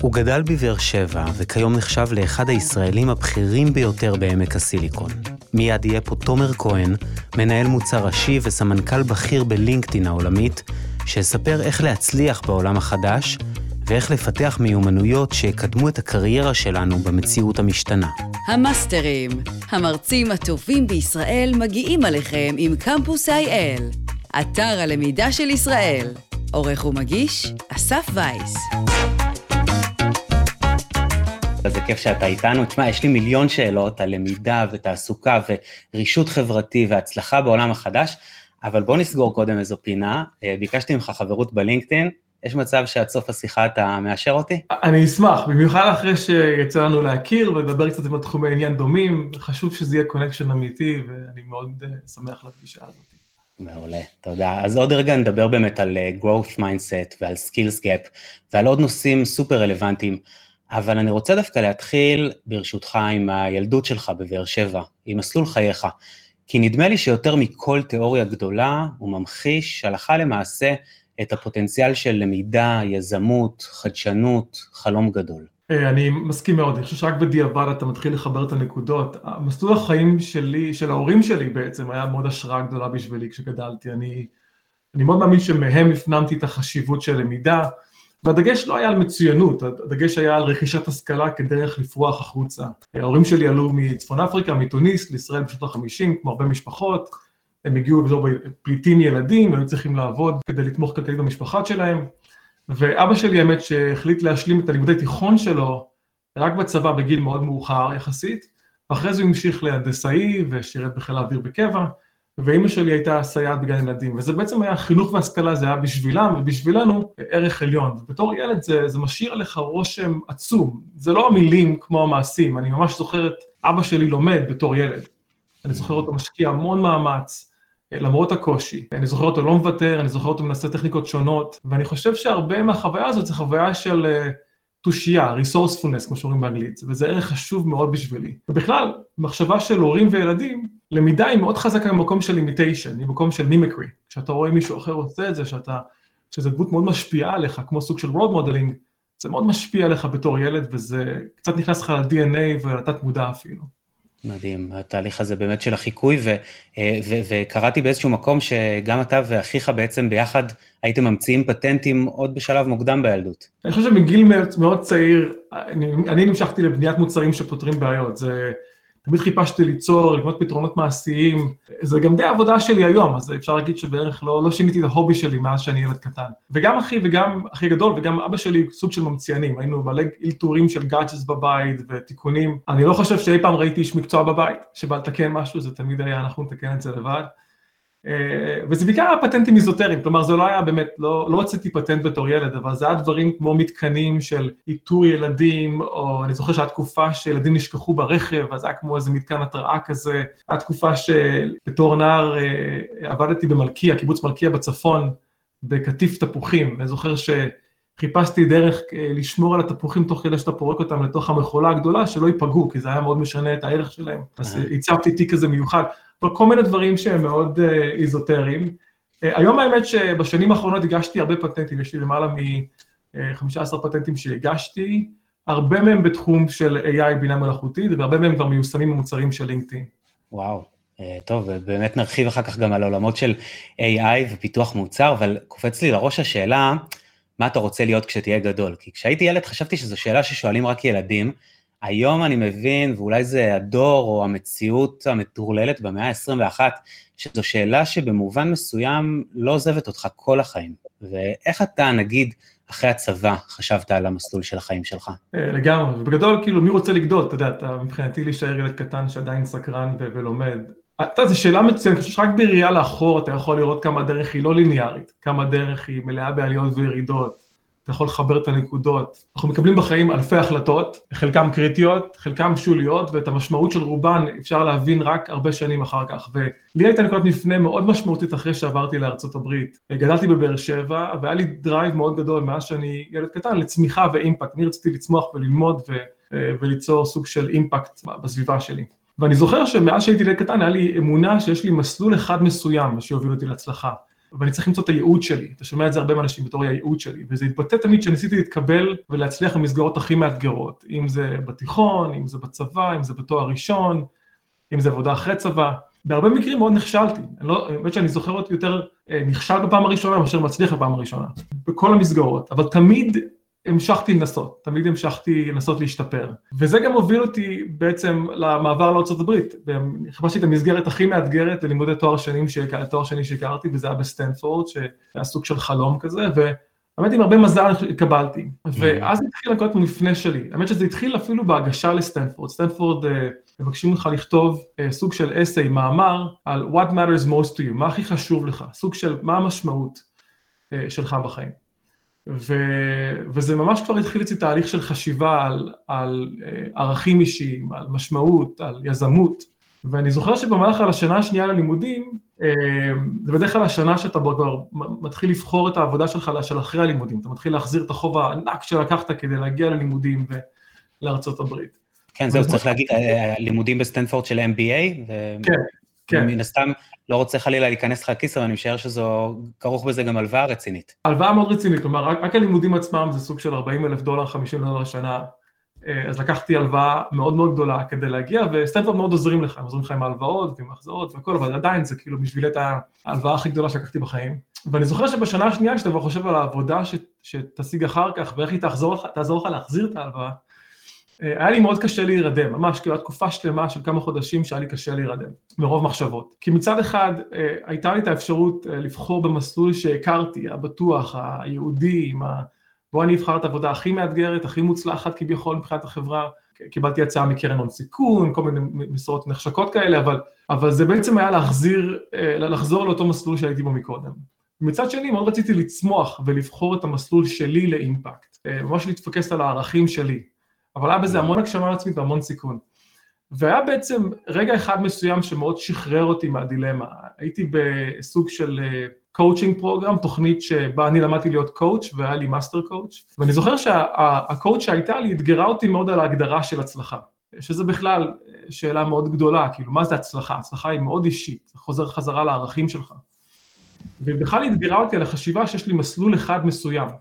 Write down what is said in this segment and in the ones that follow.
הוא גדל בבאר שבע, וכיום נחשב לאחד הישראלים הבכירים ביותר בעמק הסיליקון. מיד יהיה פה תומר כהן, מנהל מוצר ראשי וסמנכ"ל בכיר בלינקדאין העולמית, שיספר איך להצליח בעולם החדש, ואיך לפתח מיומנויות שיקדמו את הקריירה שלנו במציאות המשתנה. המאסטרים, המרצים הטובים בישראל מגיעים עליכם עם קמפוס IL, אתר הלמידה של ישראל. עורך ומגיש, אסף וייס. איזה כיף שאתה איתנו. תשמע, יש לי מיליון שאלות על למידה ותעסוקה ורישות חברתי והצלחה בעולם החדש, אבל בוא נסגור קודם איזו פינה. אה, ביקשתי ממך חברות בלינקדאין, יש מצב שעד סוף השיחה אתה מאשר אותי? אני אשמח, במיוחד אחרי שיצא לנו להכיר ולדבר קצת עם תחומי עניין דומים, חשוב שזה יהיה קונקשן אמיתי, ואני מאוד uh, שמח לפגישה הזאת. מעולה, תודה. אז עוד רגע נדבר באמת על uh, growth mindset ועל skills gap ועל עוד נושאים סופר רלוונטיים, אבל אני רוצה דווקא להתחיל, ברשותך, עם הילדות שלך בבאר שבע, עם מסלול חייך, כי נדמה לי שיותר מכל תיאוריה גדולה, הוא ממחיש הלכה למעשה את הפוטנציאל של למידה, יזמות, חדשנות, חלום גדול. אה, אני מסכים מאוד, אני חושב שרק בדיעבד אתה מתחיל לחבר את הנקודות. מסלול החיים שלי, של ההורים שלי בעצם, היה מאוד השראה גדולה בשבילי כשגדלתי. אני, אני מאוד מאמין שמהם הפנמתי את החשיבות של למידה, והדגש לא היה על מצוינות, הדגש היה על רכישת השכלה כדרך לפרוח החוצה. ההורים שלי עלו מצפון אפריקה, מתוניס, לישראל בשנות ה-50, כמו הרבה משפחות. הם הגיעו בתור פליטים ילדים, היו צריכים לעבוד כדי לתמוך כלכלית במשפחה שלהם. ואבא שלי, האמת, שהחליט להשלים את הלימודי תיכון שלו רק בצבא בגיל מאוד מאוחר יחסית, ואחרי זה הוא המשיך להנדסאי ושירת בחיל האוויר בקבע, ואימא שלי הייתה סייעת בגן ילדים, וזה בעצם היה חינוך והשכלה, זה היה בשבילם ובשבילנו ערך עליון. בתור ילד זה, זה משאיר עליך רושם עצום, זה לא המילים כמו המעשים, אני ממש זוכר את אבא שלי לומד בתור ילד. אני זוכר אותו משקיע המון מאמץ, למרות הקושי. אני זוכר אותו לא מוותר, אני זוכר אותו מנסה טכניקות שונות, ואני חושב שהרבה מהחוויה הזאת זה חוויה של אה, תושייה, resourcefulness, כמו שאומרים באנגלית, וזה ערך חשוב מאוד בשבילי. ובכלל, מחשבה של הורים וילדים, למידה היא מאוד חזקה במקום של imitation, ממקום של מימיקרי. כשאתה רואה מישהו אחר עושה את זה, שאתה, שזו דמות מאוד משפיעה עליך, כמו סוג של role modeling, זה מאוד משפיע עליך בתור ילד, וזה קצת נכנס לך ל-DNA ולתת מודע אפילו. מדהים, התהליך הזה באמת של החיקוי, ו, אה, ו, וקראתי באיזשהו מקום שגם אתה ואחיך בעצם ביחד הייתם ממציאים פטנטים עוד בשלב מוקדם בילדות. אני חושב שמגיל מאוד צעיר, אני, אני נמשכתי לבניית מוצרים שפותרים בעיות, זה... תמיד חיפשתי ליצור, לבנות פתרונות מעשיים, זה גם די עבודה שלי היום, אז אפשר להגיד שבערך לא, לא שיניתי את ה hobby שלי מאז שאני ילד קטן. וגם אחי וגם אחי גדול וגם אבא שלי סוג של ממציאנים, היינו מלא אלתורים של gadgets בבית ותיקונים. אני לא חושב שאי פעם ראיתי איש מקצוע בבית שבא לתקן משהו, זה תמיד היה אנחנו נתקן את זה לבד. אה, וזה בעיקר היה פטנטים אזוטריים, כלומר זה לא היה באמת, לא, לא רציתי פטנט בתור ילד, אבל זה היה דברים כמו מתקנים של איתור ילדים, או אני זוכר שהיה תקופה שילדים נשכחו ברכב, אז היה כמו איזה מתקן התראה כזה, היה תקופה שבתור נער אה, עבדתי במלכיה, קיבוץ מלכיה בצפון, בקטיף תפוחים, אני זוכר שחיפשתי דרך אה, לשמור על התפוחים תוך כדי שאתה פורק אותם לתוך המכולה הגדולה, שלא ייפגעו, כי זה היה מאוד משנה את הערך שלהם, אז הצבתי תיק כזה מיוחד. כל מיני דברים שהם מאוד uh, איזוטריים. היום האמת שבשנים האחרונות הגשתי הרבה פטנטים, יש לי למעלה מ-15 פטנטים שהגשתי, הרבה מהם בתחום של AI בינה מלאכותית, והרבה מהם כבר מיושמים במוצרים של לינקדאין. וואו, טוב, ובאמת נרחיב אחר כך גם על העולמות של AI ופיתוח מוצר, אבל קופץ לי לראש השאלה, מה אתה רוצה להיות כשתהיה גדול? כי כשהייתי ילד חשבתי שזו שאלה ששואלים רק ילדים, היום אני מבין, ואולי זה הדור או המציאות המטורללת במאה ה-21, שזו שאלה שבמובן מסוים לא עוזבת אותך כל החיים. ואיך אתה, נגיד, אחרי הצבא, חשבת על המסלול של החיים שלך? אה, לגמרי, ובגדול, כאילו, מי רוצה לגדול? אתה יודע, אתה מבחינתי להישאר ילד קטן שעדיין סקרן ולומד. אתה, זו שאלה מצוינת, אני חושב שרק בראייה לאחור אתה יכול לראות כמה הדרך היא לא ליניארית, כמה הדרך היא מלאה בעליות וירידות. אתה יכול לחבר את הנקודות. אנחנו מקבלים בחיים אלפי החלטות, חלקם קריטיות, חלקם שוליות, ואת המשמעות של רובן אפשר להבין רק הרבה שנים אחר כך. ולי הייתה נקודת מפנה מאוד משמעותית אחרי שעברתי לארצות הברית. גדלתי בבאר שבע, והיה לי drive מאוד גדול מאז שאני ילד קטן לצמיחה ו impact. אני רציתי לצמוח וללמוד ו- וליצור סוג של impact בסביבה שלי. ואני זוכר שמאז שהייתי ילד קטן היה לי אמונה שיש לי מסלול אחד מסוים שיוביל אותי להצלחה. ואני צריך למצוא את הייעוד שלי, אתה שומע את זה הרבה מאנשים בתור הייעוד שלי, וזה התבטא תמיד כשניסיתי להתקבל ולהצליח במסגרות הכי מאתגרות, אם זה בתיכון, אם זה בצבא, אם זה בתואר ראשון, אם זה עבודה אחרי צבא, בהרבה מקרים מאוד נכשלתי, אני לא, האמת שאני זוכר אותי יותר אה, נכשל בפעם הראשונה מאשר מצליח בפעם הראשונה, בכל המסגרות, אבל תמיד המשכתי לנסות, תמיד המשכתי לנסות להשתפר. וזה גם הוביל אותי בעצם למעבר לארה"ב. חיפשתי את המסגרת הכי מאתגרת ללימודי תואר שני, תואר שני שהכרתי, וזה היה בסטנפורד, שהיה סוג של חלום כזה, והאמת עם הרבה מזל התקבלתי. ואז התחיל הנקודת המפנה שלי. האמת שזה התחיל אפילו בהגשה לסטנפורד. סטנפורד אה, מבקשים לך לכתוב אה, סוג של essay, מאמר, על what matters most to you, מה הכי חשוב לך, סוג של מה המשמעות אה, שלך בחיים. ו, וזה ממש כבר התחיל אצלי תהליך של חשיבה על, על אה, ערכים אישיים, על משמעות, על יזמות. ואני זוכר שבמהלך השנה השנייה ללימודים, אה, זה בדרך כלל השנה שאתה כבר מתחיל לבחור את העבודה שלך של אחרי הלימודים, אתה מתחיל להחזיר את החוב הענק שלקחת כדי להגיע ללימודים לארצות הברית. כן, זהו, צריך להגיד, אה, לימודים בסטנפורד של MBA, כן, כן. מן הסתם לא רוצה חלילה להיכנס לך לכיס, אבל אני משער שזו, כרוך בזה גם הלוואה רצינית. הלוואה מאוד רצינית, כלומר, רק, רק הלימודים עצמם זה סוג של 40 אלף דולר, 50 דולר לשנה, אה, אז לקחתי הלוואה מאוד מאוד גדולה כדי להגיע, וסטנפורד מאוד עוזרים לך, הם עוזרים לך עם ההלוואות ועם ההחזרות והכל, אבל עדיין זה כאילו בשבילי את ההלוואה הכי גדולה שלקחתי בחיים. ואני זוכר שבשנה השנייה, כשאתה כבר חושב על העבודה שתשיג אחר כך, ואיך היא תעזור לך להחזיר את ההלוואה, אה, היה לי מאוד קשה להירדם, ממש, כאילו, תקופה שלמה של כמה חודשים שהיה לי קשה להירדם, מרוב מחשבות. כי מצד אחד, אה, הייתה לי את האפשרות אה, לבחור במסלול שהכרתי, הבטוח, היהודי, עם ה... בו אני אבחר את העבודה הכי מאתגרת, הכי מוצלחת כביכול מבחינת החברה. קיבלתי הצעה מקרן הון סיכון, כל מיני משרות נחשקות כאלה, אבל, אבל זה בעצם היה להחזיר, לחזור לאותו מסלול שהייתי בו מקודם. מצד שני, מאוד רציתי לצמוח ולבחור את המסלול שלי לאימפקט, ממש להתפקס על הערכים שלי. אבל היה בזה המון הגשמה עצמית והמון סיכון. והיה בעצם רגע אחד מסוים שמאוד שחרר אותי מהדילמה. הייתי בסוג של coaching uh, program, תוכנית שבה אני למדתי להיות coach והיה לי master coach, ואני זוכר שה coach שהייתה לי אתגרה אותי מאוד על ההגדרה של הצלחה, שזה בכלל שאלה מאוד גדולה, כאילו מה זה הצלחה? הצלחה היא מאוד אישית, זה חוזר חזרה לערכים שלך. ובכלל היא אתגרה אותי על החשיבה שיש לי מסלול אחד מסוים, אה,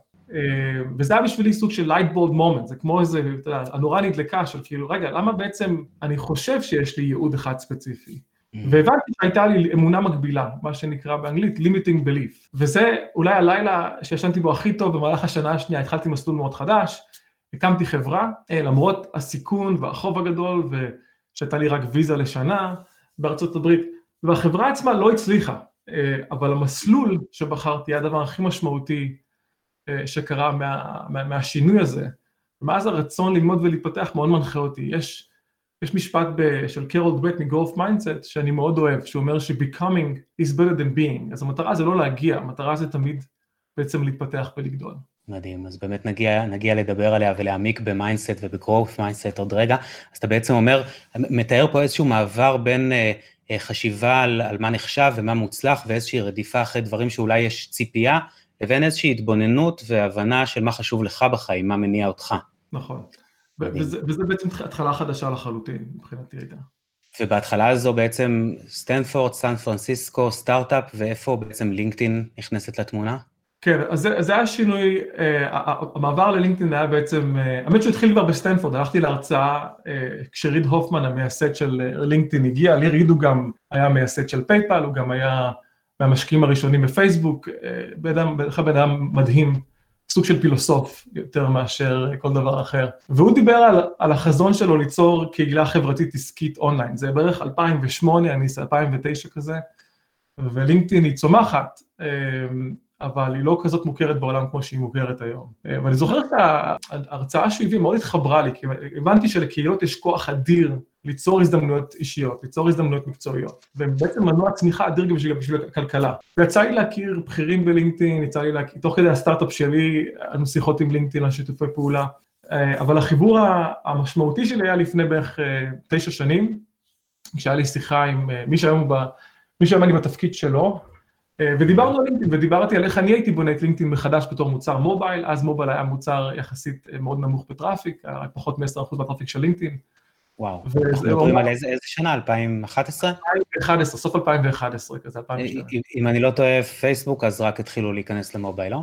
וזה היה בשבילי סוג של light bulb moment, זה כמו איזה, אתה יודע, הנורה נדלקה של כאילו, רגע, למה בעצם אני חושב שיש לי ייעוד אחד ספציפי? Mm. והבנתי שהייתה לי אמונה מקבילה, מה שנקרא באנגלית limiting belief, וזה אולי הלילה שישנתי בו הכי טוב במהלך השנה השנייה, התחלתי מסלול מאוד חדש, הקמתי חברה, אה, למרות הסיכון והחוב הגדול, ושהייתה לי רק ויזה לשנה בארצות הברית, והחברה עצמה לא הצליחה, אה, אבל המסלול שבחרתי היה הדבר הכי משמעותי אה, שקרה מה, מה, מהשינוי הזה. מאז הרצון ללמוד ולהתפתח מאוד מנחה אותי. יש, יש משפט ב, של קרול דווק מ growth mindset שאני מאוד אוהב, שהוא אומר ש-becoming is better than being. אז המטרה זה לא להגיע, המטרה זה תמיד בעצם להתפתח ולגדול. מדהים, אז באמת נגיע, נגיע לדבר עליה ולהעמיק ב mindset וב growth mindset עוד רגע. אז אתה בעצם אומר, מתאר פה איזשהו מעבר בין אה, אה, חשיבה על, על מה נחשב ומה מוצלח ואיזושהי רדיפה אחרי דברים שאולי יש ציפייה, לבין איזושהי התבוננות והבנה של מה חשוב לך בחיים, מה מניע אותך. נכון. וזה, וזה בעצם התחלה חדשה לחלוטין, מבחינתי הייתה. ובהתחלה הזו בעצם סטנפורד, סן פרנסיסקו, סטארט-אפ, ואיפה בעצם לינקדאין נכנסת לתמונה? כן, אז זה, זה היה שינוי, אה, המעבר ללינקדאין היה בעצם, אה, האמת שהוא התחיל כבר בסטנפורד, הלכתי להרצאה אה, כשריד הופמן, המייסד של לינקדאין הגיע, לי ריד הוא גם היה מייסד של פייפל, הוא גם היה מהמשקיעים הראשונים בפייסבוק, אה, בן אדם, בן אדם מדהים, סוג של פילוסוף יותר מאשר כל דבר אחר. והוא דיבר על, על החזון שלו ליצור קהילה חברתית עסקית אונליין, זה בערך 2008, אני 2009 כזה, ולינקדאין היא צומחת, אה, אבל היא לא כזאת מוכרת בעולם כמו שהיא מוכרת היום. אה, ואני זוכר את ההרצאה שהוא הביא מאוד התחברה לי, כי הבנתי שלקהילות יש כוח אדיר ליצור הזדמנויות אישיות, ליצור הזדמנויות מקצועיות, והם בעצם מנוע צמיחה אדיר בשביל, בשביל הכלכלה. ויצא לי להכיר בכירים בלינקדאין, יצא לי להכיר, תוך כדי הסטארט-אפ שלי, היו שיחות עם לינקדאין על שיתופי פעולה, אה, אבל החיבור המשמעותי שלי היה לפני בערך אה, תשע שנים, כשהיה לי שיחה עם מי שהיום, ב, מי שהיום אני בתפקיד שלו, ודיברנו על לינקדאין, ודיברתי על איך אני הייתי בונה את לינקדאין מחדש בתור מוצר מובייל, אז מובייל היה מוצר יחסית מאוד נמוך בטראפיק, היה פחות מ-10% בטראפיק של לינקדאין. וואו, אנחנו מדברים על איזה שנה? 2011? 2011, סוף 2011, כזה 2012. אם אני לא טועה, פייסבוק, אז רק התחילו להיכנס למובייל, לא?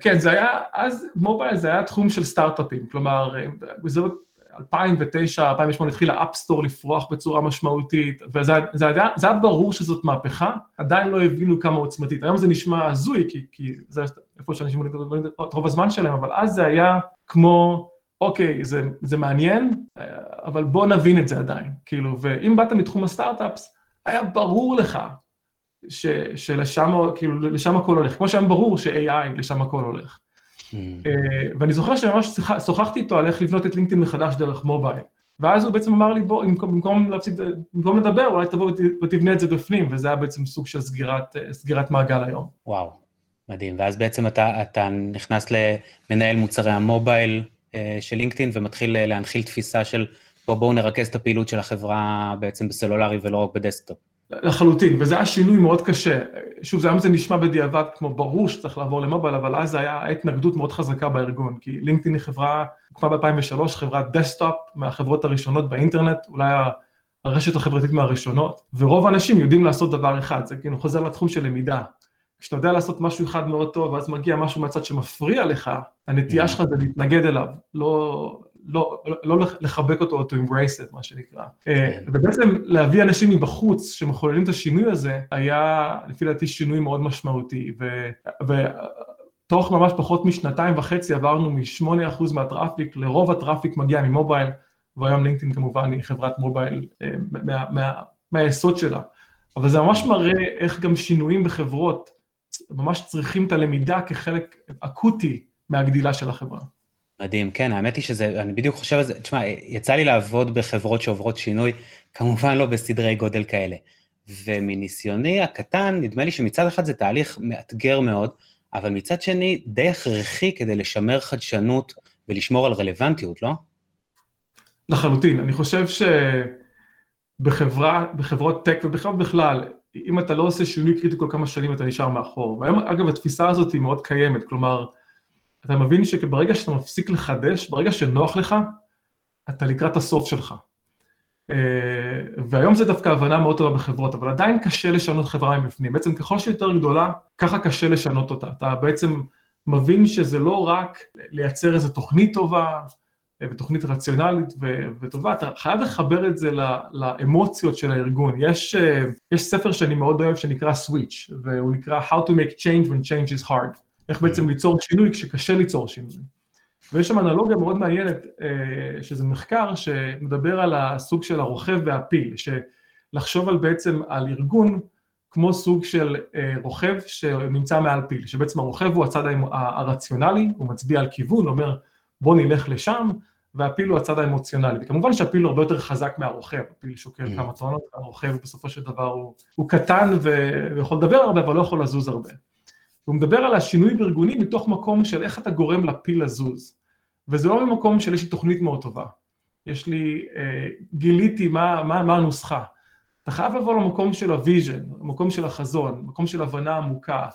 כן, זה היה, אז מובייל זה היה תחום של סטארט-אפים, כלומר, בסביבות 2009, 2008 התחיל ה App Store לפרוח בצורה משמעותית, וזה זה היה, זה היה ברור שזאת מהפכה, עדיין לא הבינו כמה עוצמתית. היום זה נשמע הזוי, כי, כי זה איפה שאנשים מעבירים את רוב הזמן שלהם, אבל אז זה היה כמו, אוקיי, זה, זה מעניין, אבל בוא נבין את זה עדיין. כאילו, ואם באת מתחום הסטארט-אפס, היה ברור לך ש, שלשם, כאילו, לשם הכל הולך, כמו שהיה ברור ש-AI, לשם הכל הולך. Mm. אה, ואני זוכר שממש שוחחתי איתו על איך לבנות את לינקדאין מחדש דרך מובייל. ואז הוא בעצם אמר לי, בוא, במקום, להפסיק, במקום לדבר, אולי תבוא ותבנה את זה בפנים, וזה היה בעצם סוג של סגירת, אה, סגירת מעגל היום. וואו, מדהים. ואז בעצם אתה, אתה נכנס למנהל מוצרי המובייל אה, של לינקדאין ומתחיל להנחיל תפיסה של בוא, בואו נרכז את הפעילות של החברה בעצם בסלולרי ולא רק בדסקטופ. לחלוטין, וזה היה שינוי מאוד קשה. שוב, היום זה נשמע בדיעבד כמו ברור שצריך לעבור למובייל, אבל אז זה היה התנגדות מאוד חזקה בארגון, כי לינקדאין היא חברה, הוקמה ב-2003, חברת דסקטופ, מהחברות הראשונות באינטרנט, אולי הרשת החברתית מהראשונות, ורוב האנשים יודעים לעשות דבר אחד, זה כאילו חוזר לתחום של למידה. כשאתה יודע לעשות משהו אחד מאוד טוב, ואז מגיע משהו מהצד שמפריע לך, הנטייה mm. שלך זה להתנגד אליו, לא, לא, לא לחבק אותו או to embrace it, מה שנקרא. אה, כן. ובעצם להביא אנשים מבחוץ שמחוללים את השינוי הזה, היה לפי דעתי שינוי מאוד משמעותי. ותוך ממש פחות משנתיים וחצי עברנו מ-8% מהטראפיק, לרוב הטראפיק מגיע ממובייל, והיום לינקדאין כמובן היא חברת מובייל אה, מה, מה, מהיסוד שלה. אבל זה ממש מראה איך גם שינויים בחברות ממש צריכים את הלמידה כחלק אקוטי מהגדילה של החברה. מדהים, כן, האמת היא שזה, אני בדיוק חושב על זה, תשמע, יצא לי לעבוד בחברות שעוברות שינוי, כמובן לא בסדרי גודל כאלה. ומניסיוני הקטן, נדמה לי שמצד אחד זה תהליך מאתגר מאוד, אבל מצד שני, די הכרחי כדי לשמר חדשנות ולשמור על רלוונטיות, לא? לחלוטין, אני חושב שבחברה, בחברות טק ובכלל בכלל, אם אתה לא עושה שינוי קריטי כל כמה שנים, אתה נשאר מאחור. והיום, אגב, התפיסה הזאת היא מאוד קיימת, כלומר, אתה מבין שברגע שאתה מפסיק לחדש, ברגע שנוח לך, אתה לקראת הסוף שלך. אה, והיום זה דווקא הבנה מאוד טובה בחברות, אבל עדיין קשה לשנות חברה מבפנים. בעצם ככל שהיא יותר גדולה, ככה קשה לשנות אותה. אתה בעצם מבין שזה לא רק לייצר איזו תוכנית טובה, אה, ותוכנית רציונלית וטובה, אתה חייב לחבר את זה לאמוציות של הארגון. יש, אה, יש ספר שאני מאוד אוהב שנקרא Switch, והוא נקרא How to make change when change is hard. איך בעצם ליצור שינוי כשקשה ליצור שינוי. ויש שם אנלוגיה מאוד מעניינת, אה, שזה מחקר שמדבר על הסוג של הרוכב והפיל, שלחשוב על בעצם על ארגון כמו סוג של אה, רוכב שנמצא מעל פיל, שבעצם הרוכב הוא הצד הרציונלי, הוא מצביע על כיוון, אומר בוא נלך לשם, והפיל הוא הצד האמוציונלי. וכמובן שהפיל הוא הרבה יותר חזק מהרוכב, הפיל שוקל mm. כמה טונות, הרוכב בסופו של דבר הוא, הוא קטן ויכול לדבר הרבה, אבל לא יכול לזוז הרבה. הוא מדבר על השינוי בארגונים מתוך מקום של איך אתה גורם לפיל לזוז. וזה לא ממקום של יש לי תוכנית מאוד טובה. יש לי, אה, גיליתי מה, מה, מה הנוסחה. אתה חייב לבוא למקום של ה vision, למקום של החזון, מקום של הבנה עמוקה,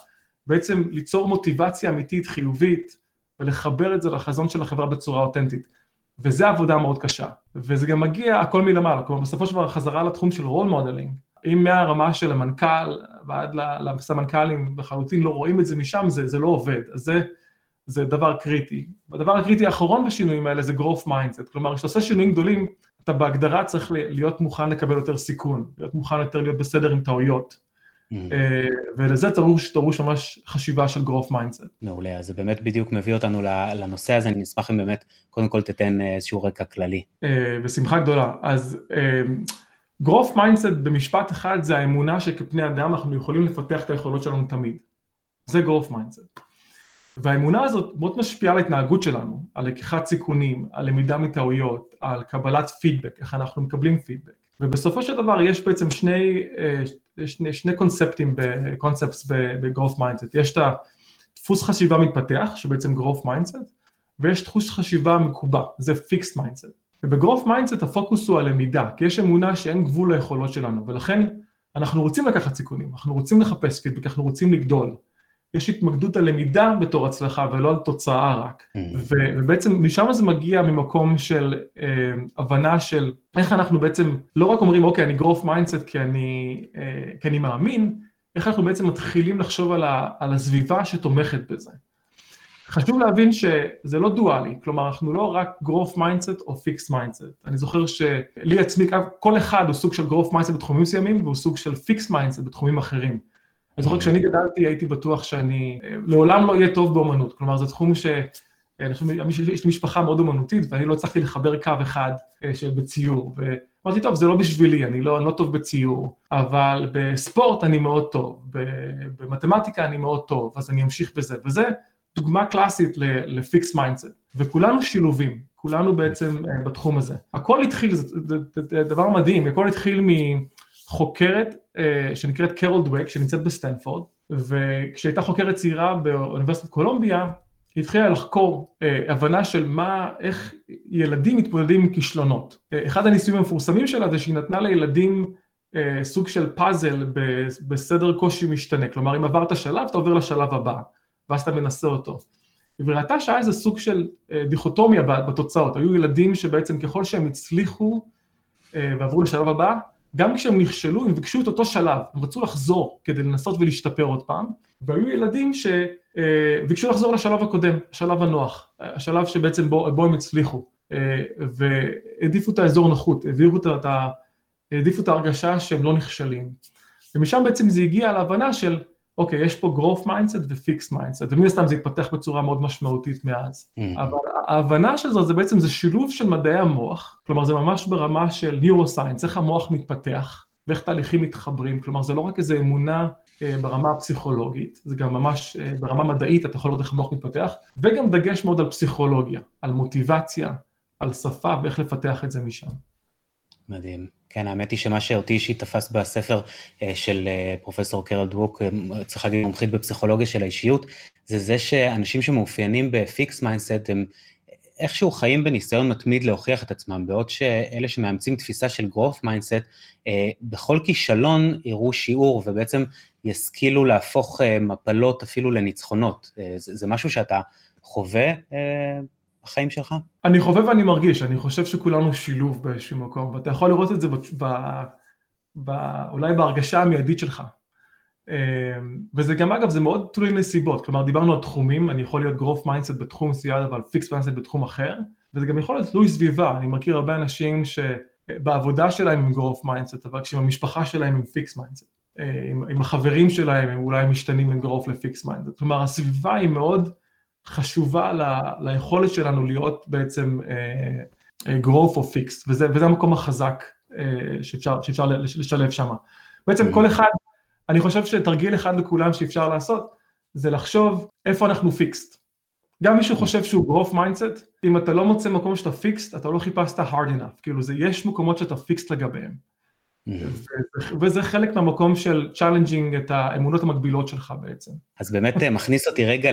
בעצם ליצור מוטיבציה אמיתית, חיובית, ולחבר את זה לחזון של החברה בצורה אותנטית. וזה עבודה מאוד קשה. וזה גם מגיע הכל מלמעלה, כלומר בסופו של דבר חזרה לתחום של role modeling, אם מהרמה של המנכ"ל ועד לסמנכ"לים לחלוטין לא רואים את זה משם, זה, זה לא עובד. אז זה, זה דבר קריטי. הדבר הקריטי האחרון בשינויים האלה זה growth mindset. כלומר, כשאתה עושה שינויים גדולים, אתה בהגדרה צריך להיות מוכן לקבל יותר סיכון, להיות מוכן יותר להיות בסדר עם טעויות. Mm. אה, ולזה דרוש, דרוש ממש חשיבה של growth mindset. מעולה, אז זה באמת בדיוק מביא אותנו לנושא הזה, אני אשמח אם באמת, קודם כל תתן אה, איזשהו רקע כללי. אה, בשמחה גדולה. אז growth mindset במשפט אחד זה האמונה שכפני אדם אנחנו יכולים לפתח את היכולות שלנו תמיד. זה growth mindset. והאמונה הזאת מאוד משפיעה על ההתנהגות שלנו, על לקיחת סיכונים, על למידה מטעויות, על קבלת פידבק, איך אנחנו מקבלים פידבק. ובסופו של דבר יש בעצם שני, אה, שני, שני קונספטים, concepts ב-growth mindset. יש את הדפוס חשיבה מתפתח, שבעצם growth mindset, ויש דפוס חשיבה מקובע, זה fixed mindset. וב growth mindset הפוקוס הוא הלמידה, כי יש אמונה שאין גבול ליכולות שלנו, ולכן אנחנו רוצים לקחת סיכונים, אנחנו רוצים לחפש פידבק, אנחנו רוצים לגדול. יש התמקדות על למידה בתור הצלחה ולא על תוצאה רק. Mm. ובעצם משם זה מגיע ממקום של אה, הבנה של איך אנחנו בעצם לא רק אומרים אוקיי אני growth mindset כי אני, אה, כי אני מאמין, איך אנחנו בעצם מתחילים לחשוב על, ה, על הסביבה שתומכת בזה. חשוב להבין שזה לא דואלי, כלומר אנחנו לא רק growth mindset או fixed mindset. אני זוכר שלי עצמי, כל אחד הוא סוג של growth mindset בתחומים מסוימים והוא סוג של fixed mindset בתחומים אחרים. אני זוכר כשאני גדלתי הייתי בטוח שאני לעולם לא אהיה טוב באומנות, כלומר זה תחום ש... אני חושב, יש לי משפחה מאוד אומנותית ואני לא הצלחתי לחבר קו אחד אה, בציור. ואמרתי, טוב, זה לא בשבילי, אני לא, אני לא טוב בציור, אבל בספורט אני מאוד טוב, במתמטיקה אני מאוד טוב, אז אני אמשיך בזה. וזה דוגמה קלאסית ל fixed mindset, וכולנו שילובים, כולנו בעצם אה, בתחום הזה. הכל התחיל, זה, דבר מדהים, הכל התחיל מחוקרת אה, שנקראת קרול דווק, שנמצאת בסטנפורד, וכשהייתה חוקרת צעירה באוניברסיטת קולומביה, היא התחילה לחקור אה, הבנה של מה, איך ילדים מתמודדים עם כישלונות. אה, אחד הניסויים המפורסמים שלה זה שהיא נתנה לילדים אה, סוג של פאזל בסדר קושי משתנה, כלומר אם עברת שלב אתה עובר לשלב הבא. ואז אתה מנסה אותו. וראתה שהיה איזה סוג של אה, דיכוטומיה בתוצאות, היו ילדים שבעצם ככל שהם הצליחו אה, ועברו לשלב הבא, גם כשהם נכשלו הם ביקשו את אותו שלב, הם רצו לחזור כדי לנסות ולהשתפר עוד פעם, והיו ילדים שביקשו אה, לחזור לשלב הקודם, השלב הנוח, השלב שבעצם בו, בו הם הצליחו, והעדיפו את האזור נוחות, העבירו את ה... העדיפו את ההרגשה שהם לא נכשלים. ומשם בעצם זה הגיע להבנה של אוקיי, יש פה growth mindset ו-fixed mindset, ומן הסתם זה התפתח בצורה מאוד משמעותית מאז. Mm-hmm. אבל ההבנה של זה, זה בעצם, זה שילוב של מדעי המוח, כלומר זה ממש ברמה של neuroscience, איך המוח מתפתח, ואיך תהליכים מתחברים, כלומר זה לא רק איזו אמונה אה, ברמה הפסיכולוגית, זה גם ממש אה, ברמה מדעית, אתה יכול לראות איך המוח מתפתח, וגם דגש מאוד על פסיכולוגיה, על מוטיבציה, על שפה, ואיך לפתח את זה משם. מדהים. כן, האמת היא שמה שאותי אישית תפס בספר אה, של אה, פרופסור קרול דווק, אה, צריך להגיד מומחית בפסיכולוגיה של האישיות, זה זה שאנשים שמאופיינים ב fixed mindset הם איכשהו חיים בניסיון מתמיד להוכיח את עצמם, בעוד שאלה שמאמצים תפיסה של growth mindset, בכל כישלון יראו שיעור ובעצם ישכילו להפוך מפלות אפילו לניצחונות. זה, זה משהו שאתה חווה בחיים שלך? אני חווה ואני מרגיש, אני חושב שכולנו שילוב באיזשהו מקום, ואתה יכול לראות את זה ב, ב, ב, אולי בהרגשה המיידית שלך. אמ, וזה גם, אגב, זה מאוד תלוי נסיבות, כלומר, דיברנו על תחומים, אני יכול להיות growth mindset בתחום מסוים, אבל fixed mindset בתחום אחר, וזה גם יכול להיות תלוי סביבה, אני מכיר הרבה אנשים שבעבודה שלהם הם growth mindset, אבל כשעם המשפחה שלהם הם fixed mindset. אה, עם, עם החברים שלהם הם אולי משתנים בין growth ל-fixed mindset. כלומר, הסביבה היא מאוד... חשובה ל, ליכולת שלנו להיות בעצם uh, growth או fixed, וזה, וזה המקום החזק uh, שאפשר, שאפשר לשלב שם. בעצם כל אחד, אני חושב שתרגיל אחד לכולם שאפשר לעשות, זה לחשוב איפה אנחנו fixed. גם מי שחושב שהוא growth mindset, אם אתה לא מוצא מקום שאתה fixed, אתה לא חיפשת hard enough, כאילו זה, יש מקומות שאתה fixed לגביהם. וזה חלק מהמקום של challenging את האמונות המגבילות שלך בעצם. אז באמת מכניס אותי רגע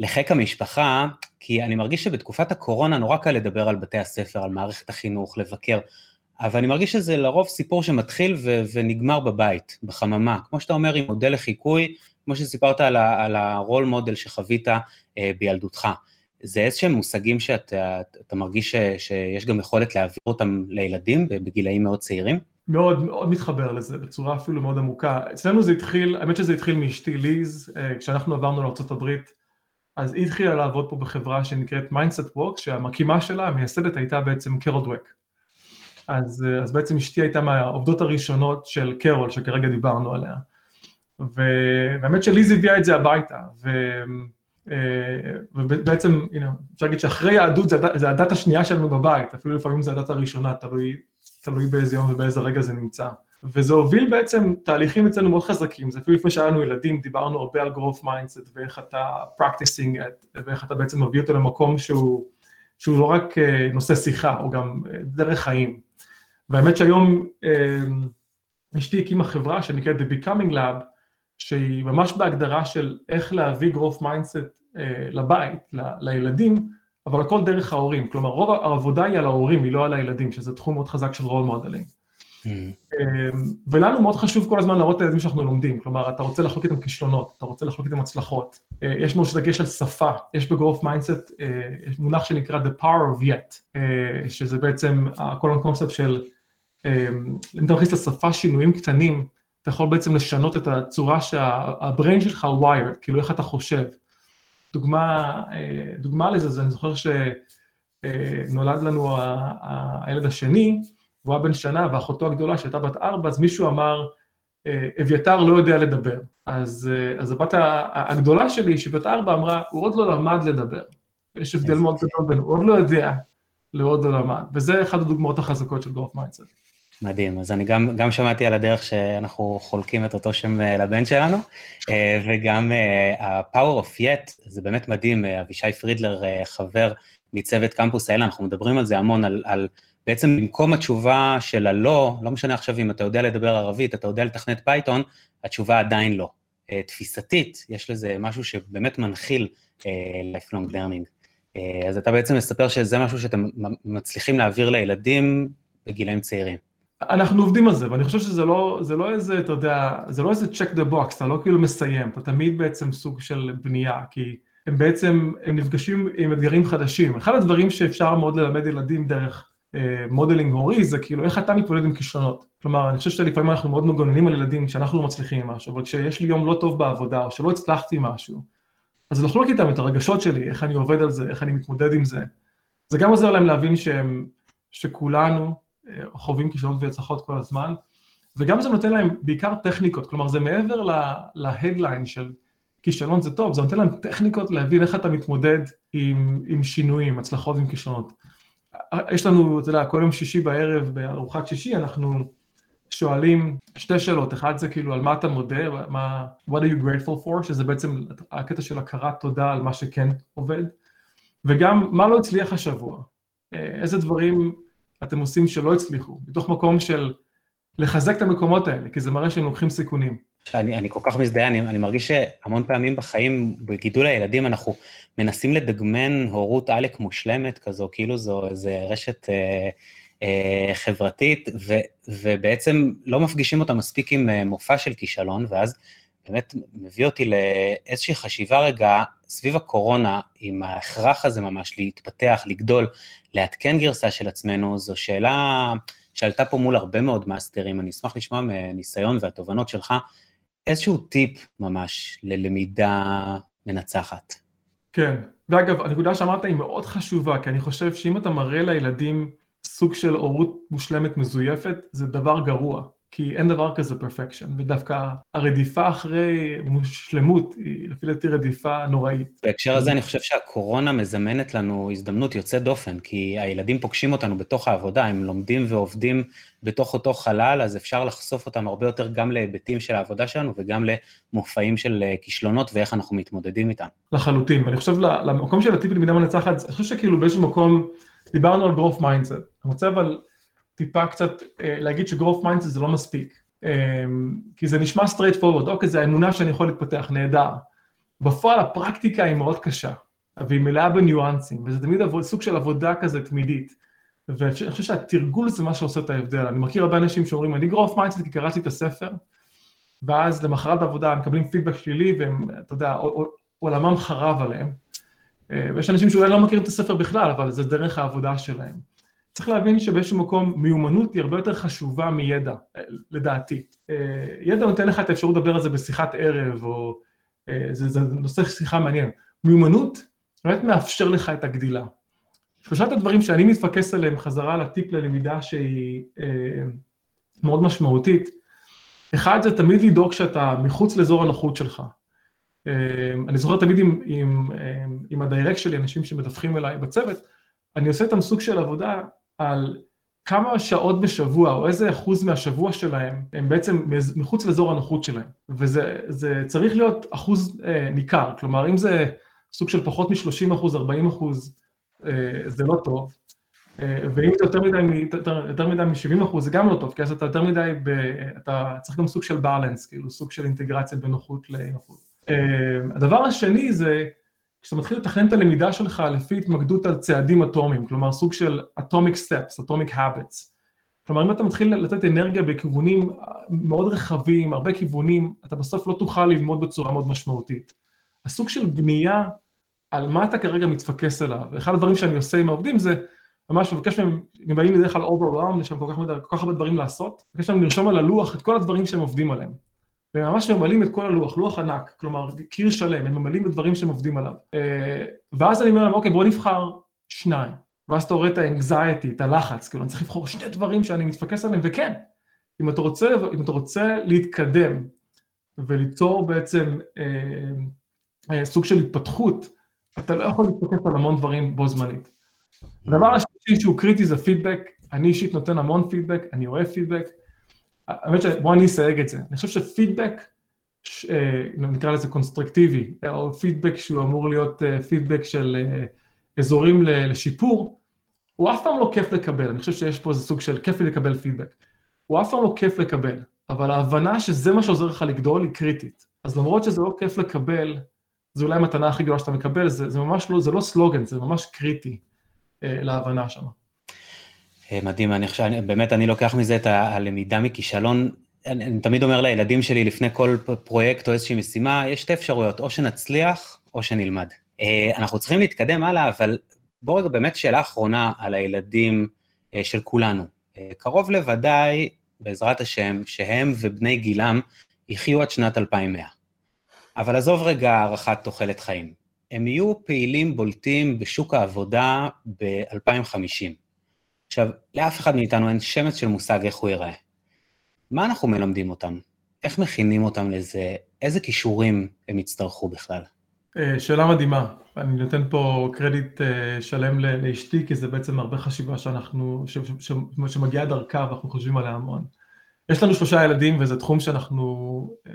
לחיק המשפחה, כי אני מרגיש שבתקופת הקורונה נורא קל לדבר על בתי הספר, על מערכת החינוך, לבקר, אבל אני מרגיש שזה לרוב סיפור שמתחיל ו- ונגמר בבית, בחממה. כמו שאתה אומר, עם מודל לחיקוי, כמו שסיפרת על, ה- על ה role model שחווית אה, בילדותך. זה איזשהם מושגים שאתה מרגיש ש, שיש גם יכולת להעביר אותם לילדים בגילאים מאוד צעירים? מאוד מאוד מתחבר לזה בצורה אפילו מאוד עמוקה. אצלנו זה התחיל, האמת שזה התחיל מאשתי ליז, אה, כשאנחנו עברנו לארה"ב, אז היא התחילה לעבוד פה בחברה שנקראת Mindset Works, שהמקימה שלה, המייסדת הייתה בעצם קרול דווק. אז, אז בעצם אשתי הייתה מהעובדות הראשונות של קרול, שכרגע דיברנו עליה. והאמת שליז הביאה את זה הביתה, ו, אה, ובעצם, הנה, אפשר להגיד שאחרי יהדות זה הדת השנייה שלנו בבית, אפילו לפעמים זה הדת הראשונה, תלוי, תלוי באיזה יום ובאיזה רגע זה נמצא. וזה הוביל בעצם תהליכים אצלנו מאוד חזקים, זה אפילו לפני שהיה לנו ילדים, דיברנו הרבה על growth mindset ואיך אתה practicing it, ואיך אתה בעצם מביא אותו למקום שהוא, שהוא לא רק אה, נושא שיחה, הוא גם אה, דרך חיים. והאמת שהיום אה, אשתי הקימה חברה שנקראת The Becoming Lab, שהיא ממש בהגדרה של איך להביא growth mindset לבית, לילדים, אבל הכל דרך ההורים, כלומר רוב העבודה היא על ההורים, היא לא על הילדים, שזה תחום מאוד חזק של רול מודלים. Mm. ולנו מאוד חשוב כל הזמן להראות את הילדים שאנחנו לומדים, כלומר, אתה רוצה לחלוק איתם כישלונות, אתה רוצה לחלוק איתם הצלחות. יש מאוד דגש על שפה, יש ב growth mindset, יש מונח שנקרא The Power of Yet, שזה בעצם כל הקונספט של, אם אתה מכניס לשפה שינויים קטנים, אתה יכול בעצם לשנות את הצורה שה brain שלך wired, כאילו איך אתה חושב. דוגמה, דוגמה לזה, זה אני זוכר שנולד לנו הילד השני, והוא היה בן שנה, ואחותו הגדולה שהייתה בת ארבע, אז מישהו אמר, אביתר לא יודע לדבר. אז, אז הבת הגדולה שלי, שהיא בת ארבע, אמרה, הוא עוד לא למד לדבר. יש הבדל מאוד גדול בין הוא עוד לא יודע לעוד לא למד, וזה אחת הדוגמאות החזקות של growth mindset. מדהים, אז אני גם, גם שמעתי על הדרך שאנחנו חולקים את אותו שם לבן שלנו, וגם ה-Power of Yet, זה באמת מדהים, אבישי פרידלר, חבר מצוות קמפוס IL, אנחנו מדברים על זה המון, על, על בעצם במקום התשובה של הלא, לא משנה עכשיו אם אתה יודע לדבר ערבית, אתה יודע לתכנת פייתון, התשובה עדיין לא. תפיסתית, יש לזה משהו שבאמת מנחיל lifelong learning. אז אתה בעצם מספר שזה משהו שאתם מצליחים להעביר לילדים בגילאים צעירים. אנחנו עובדים על זה, ואני חושב שזה לא, זה לא איזה, אתה יודע, זה לא איזה check the box, אתה לא כאילו מסיים, אתה תמיד בעצם סוג של בנייה, כי הם בעצם, הם נפגשים עם אתגרים חדשים. אחד הדברים שאפשר מאוד ללמד ילדים דרך modeling הורי, זה כאילו איך אתה מתמודד עם כישלונות. כלומר, אני חושב שלפעמים אנחנו מאוד מגוננים על ילדים כשאנחנו לא מצליחים עם משהו, אבל כשיש לי יום לא טוב בעבודה, או שלא הצלחתי משהו, אז לחלוק איתם את הרגשות שלי, איך אני עובד על זה, איך אני מתמודד עם זה. זה גם עוזר להם להבין שהם, שכולנו חווים כישלונות והצלחות כל הזמן, וגם זה נותן להם בעיקר טכניקות, כלומר זה מעבר להדליין של כישלון זה טוב, זה נותן להם טכניקות להבין איך אתה מתמודד עם, עם שינויים, הצלחות ועם כישלונות. יש לנו, אתה יודע, כל יום שישי בערב בארוחת שישי אנחנו שואלים שתי שאלות, אחד זה כאילו על מה אתה מודה, מה, what are you grateful for, שזה בעצם הקטע של הכרת תודה על מה שכן עובד, וגם מה לא הצליח השבוע, איזה דברים אתם עושים שלא הצליחו, מתוך מקום של לחזק את המקומות האלה, כי זה מראה שהם לוקחים סיכונים. אני, אני כל כך מזדהה, אני, אני מרגיש שהמון פעמים בחיים, בגידול הילדים, אנחנו מנסים לדגמן הורות עלק מושלמת כזו, כאילו זו איזו רשת אה, אה, חברתית, ו, ובעצם לא מפגישים אותה מספיק עם אה, מופע של כישלון, ואז באמת מביא אותי לאיזושהי חשיבה רגע סביב הקורונה, עם ההכרח הזה ממש להתפתח, לגדול, לעדכן גרסה של עצמנו, זו שאלה שעלתה פה מול הרבה מאוד מאסטרים, אני אשמח לשמוע מניסיון והתובנות שלך, איזשהו טיפ ממש ללמידה מנצחת. כן, ואגב, הנקודה שאמרת היא מאוד חשובה, כי אני חושב שאם אתה מראה לילדים סוג של הורות מושלמת מזויפת, זה דבר גרוע. כי אין דבר כזה פרפקשן, ודווקא הרדיפה אחרי שלמות היא לפי דעתי רדיפה נוראית. בהקשר הזה אני חושב שהקורונה מזמנת לנו הזדמנות יוצאת דופן, כי הילדים פוגשים אותנו בתוך העבודה, הם לומדים ועובדים בתוך אותו חלל, אז אפשר לחשוף אותם הרבה יותר גם להיבטים של העבודה שלנו וגם למופעים של כישלונות ואיך אנחנו מתמודדים איתם. לחלוטין, ואני חושב למקום של הטיפ למידה מנצחת, אני חושב שכאילו באיזשהו מקום, דיברנו על growth mindset, אני רוצה אבל טיפה קצת להגיד ש growth mindset זה לא מספיק, כי זה נשמע straight forward, אוקיי, זה האמונה שאני יכול להתפתח, נהדר. בפועל הפרקטיקה היא מאוד קשה, והיא מלאה בניואנסים, וזה תמיד סוג של עבודה כזה תמידית. ואני חושב שהתרגול זה מה שעושה את ההבדל. אני מכיר הרבה אנשים שאומרים, אני growth mindset כי קראתי את הספר, ואז למחרת בעבודה הם מקבלים פידבק שלילי, והם, אתה יודע, עולמם חרב עליהם. ויש אנשים שאולי לא מכירים את הספר בכלל, אבל זה דרך העבודה שלהם. צריך להבין שבאיזשהו מקום מיומנות היא הרבה יותר חשובה מידע, לדעתי. ידע נותן לך את האפשרות לדבר על זה בשיחת ערב, או זה, זה נושא שיחה מעניין. מיומנות באמת מאפשר לך את הגדילה. שלושת הדברים שאני מתפקס עליהם חזרה לטיפ ללמידה שהיא אה, מאוד משמעותית, אחד זה תמיד לדאוג שאתה מחוץ לאזור הנוחות שלך. אה, אני זוכר תמיד עם, עם, עם הדיירקט שלי, אנשים שמדווחים אליי בצוות, אני עושה איתם סוג של עבודה על כמה שעות בשבוע, או איזה אחוז מהשבוע שלהם, הם בעצם מחוץ לאזור הנוחות שלהם. וזה צריך להיות אחוז אה, ניכר, כלומר, אם זה סוג של פחות מ-30 אחוז, 40 אחוז, אה, זה לא טוב. אה, ואם זה יותר מדי, יותר, יותר מדי מ-70 אחוז, זה גם לא טוב, כי אז אתה יותר מדי, ב, אתה צריך גם סוג של בלנס, כאילו סוג של אינטגרציה בין נוחות לנוחות. אה, הדבר השני זה, כשאתה מתחיל לתכנן את הלמידה שלך לפי התמקדות על צעדים אטומיים, כלומר סוג של atomic steps, atomic habits. כלומר, אם אתה מתחיל לתת אנרגיה בכיוונים מאוד רחבים, הרבה כיוונים, אתה בסוף לא תוכל ללמוד בצורה מאוד משמעותית. הסוג של בנייה על מה אתה כרגע מתפקס אליו, ואחד הדברים שאני עושה עם העובדים זה ממש מבקש מהם, הם באים בדרך כלל overwhelmed, יש להם כל כך, הרבה דברים לעשות, מבקש להם לרשום על הלוח את כל הדברים שהם עובדים עליהם. והם ממש ממלאים את כל הלוח, לוח ענק, כלומר קיר שלם, הם ממלאים את הדברים שהם עובדים עליו. אה, ואז אני אומר להם, אוקיי, בואו נבחר שניים. ואז אתה רואה את האנגזייטי, את הלחץ, כאילו אני צריך לבחור שני דברים שאני מתפקס עליהם, וכן, אם אתה רוצה, אם אתה רוצה להתקדם וליצור בעצם אה, אה, סוג של התפתחות, אתה לא יכול להתפקס על המון דברים בו זמנית. הדבר השלישי שהוא קריטי זה פידבק, אני אישית נותן המון פידבק, אני אוהב פידבק. האמת שבוא אני אסייג את זה, אני חושב שפידבק, אה, נקרא לזה קונסטרקטיבי, או פידבק שהוא אמור להיות פידבק אה, של אה, אזורים לשיפור, הוא אף פעם לא כיף לקבל, אני חושב שיש פה איזה סוג של כיף לקבל פידבק. הוא אף פעם לא כיף לקבל, אבל ההבנה שזה מה שעוזר לך לגדול היא קריטית. אז למרות שזה לא כיף לקבל, זה אולי המתנה הכי גדולה שאתה מקבל, זה, זה ממש לא, זה לא סלוגן, זה ממש קריטי אה, להבנה שם. אה, מדהים, אני חושב, באמת אני לוקח מזה את הלמידה מכישלון. אני, אני תמיד אומר לילדים שלי לפני כל פרויקט או איזושהי משימה, יש שתי אפשרויות, או שנצליח או שנלמד. אה, אנחנו צריכים להתקדם הלאה, אבל בואו רגע באמת שאלה אחרונה על הילדים אה, של כולנו. קרוב לוודאי, בעזרת השם, שהם ובני גילם יחיו עד שנת 2100. אבל עזוב רגע הערכת תוחלת חיים. הם יהיו פעילים בולטים בשוק העבודה ב-2050. עכשיו, לאף אחד מאיתנו אין שמץ של מושג איך הוא ייראה. מה אנחנו מלמדים אותם? איך מכינים אותם לזה? איזה כישורים הם יצטרכו בכלל? אה, שאלה מדהימה, אני נותן פה קרדיט אה, שלם לאשתי, כי זה בעצם הרבה חשיבה שאנחנו, שמגיעה דרכה ואנחנו חושבים עליה המון. יש לנו שלושה ילדים וזה תחום שאנחנו אה,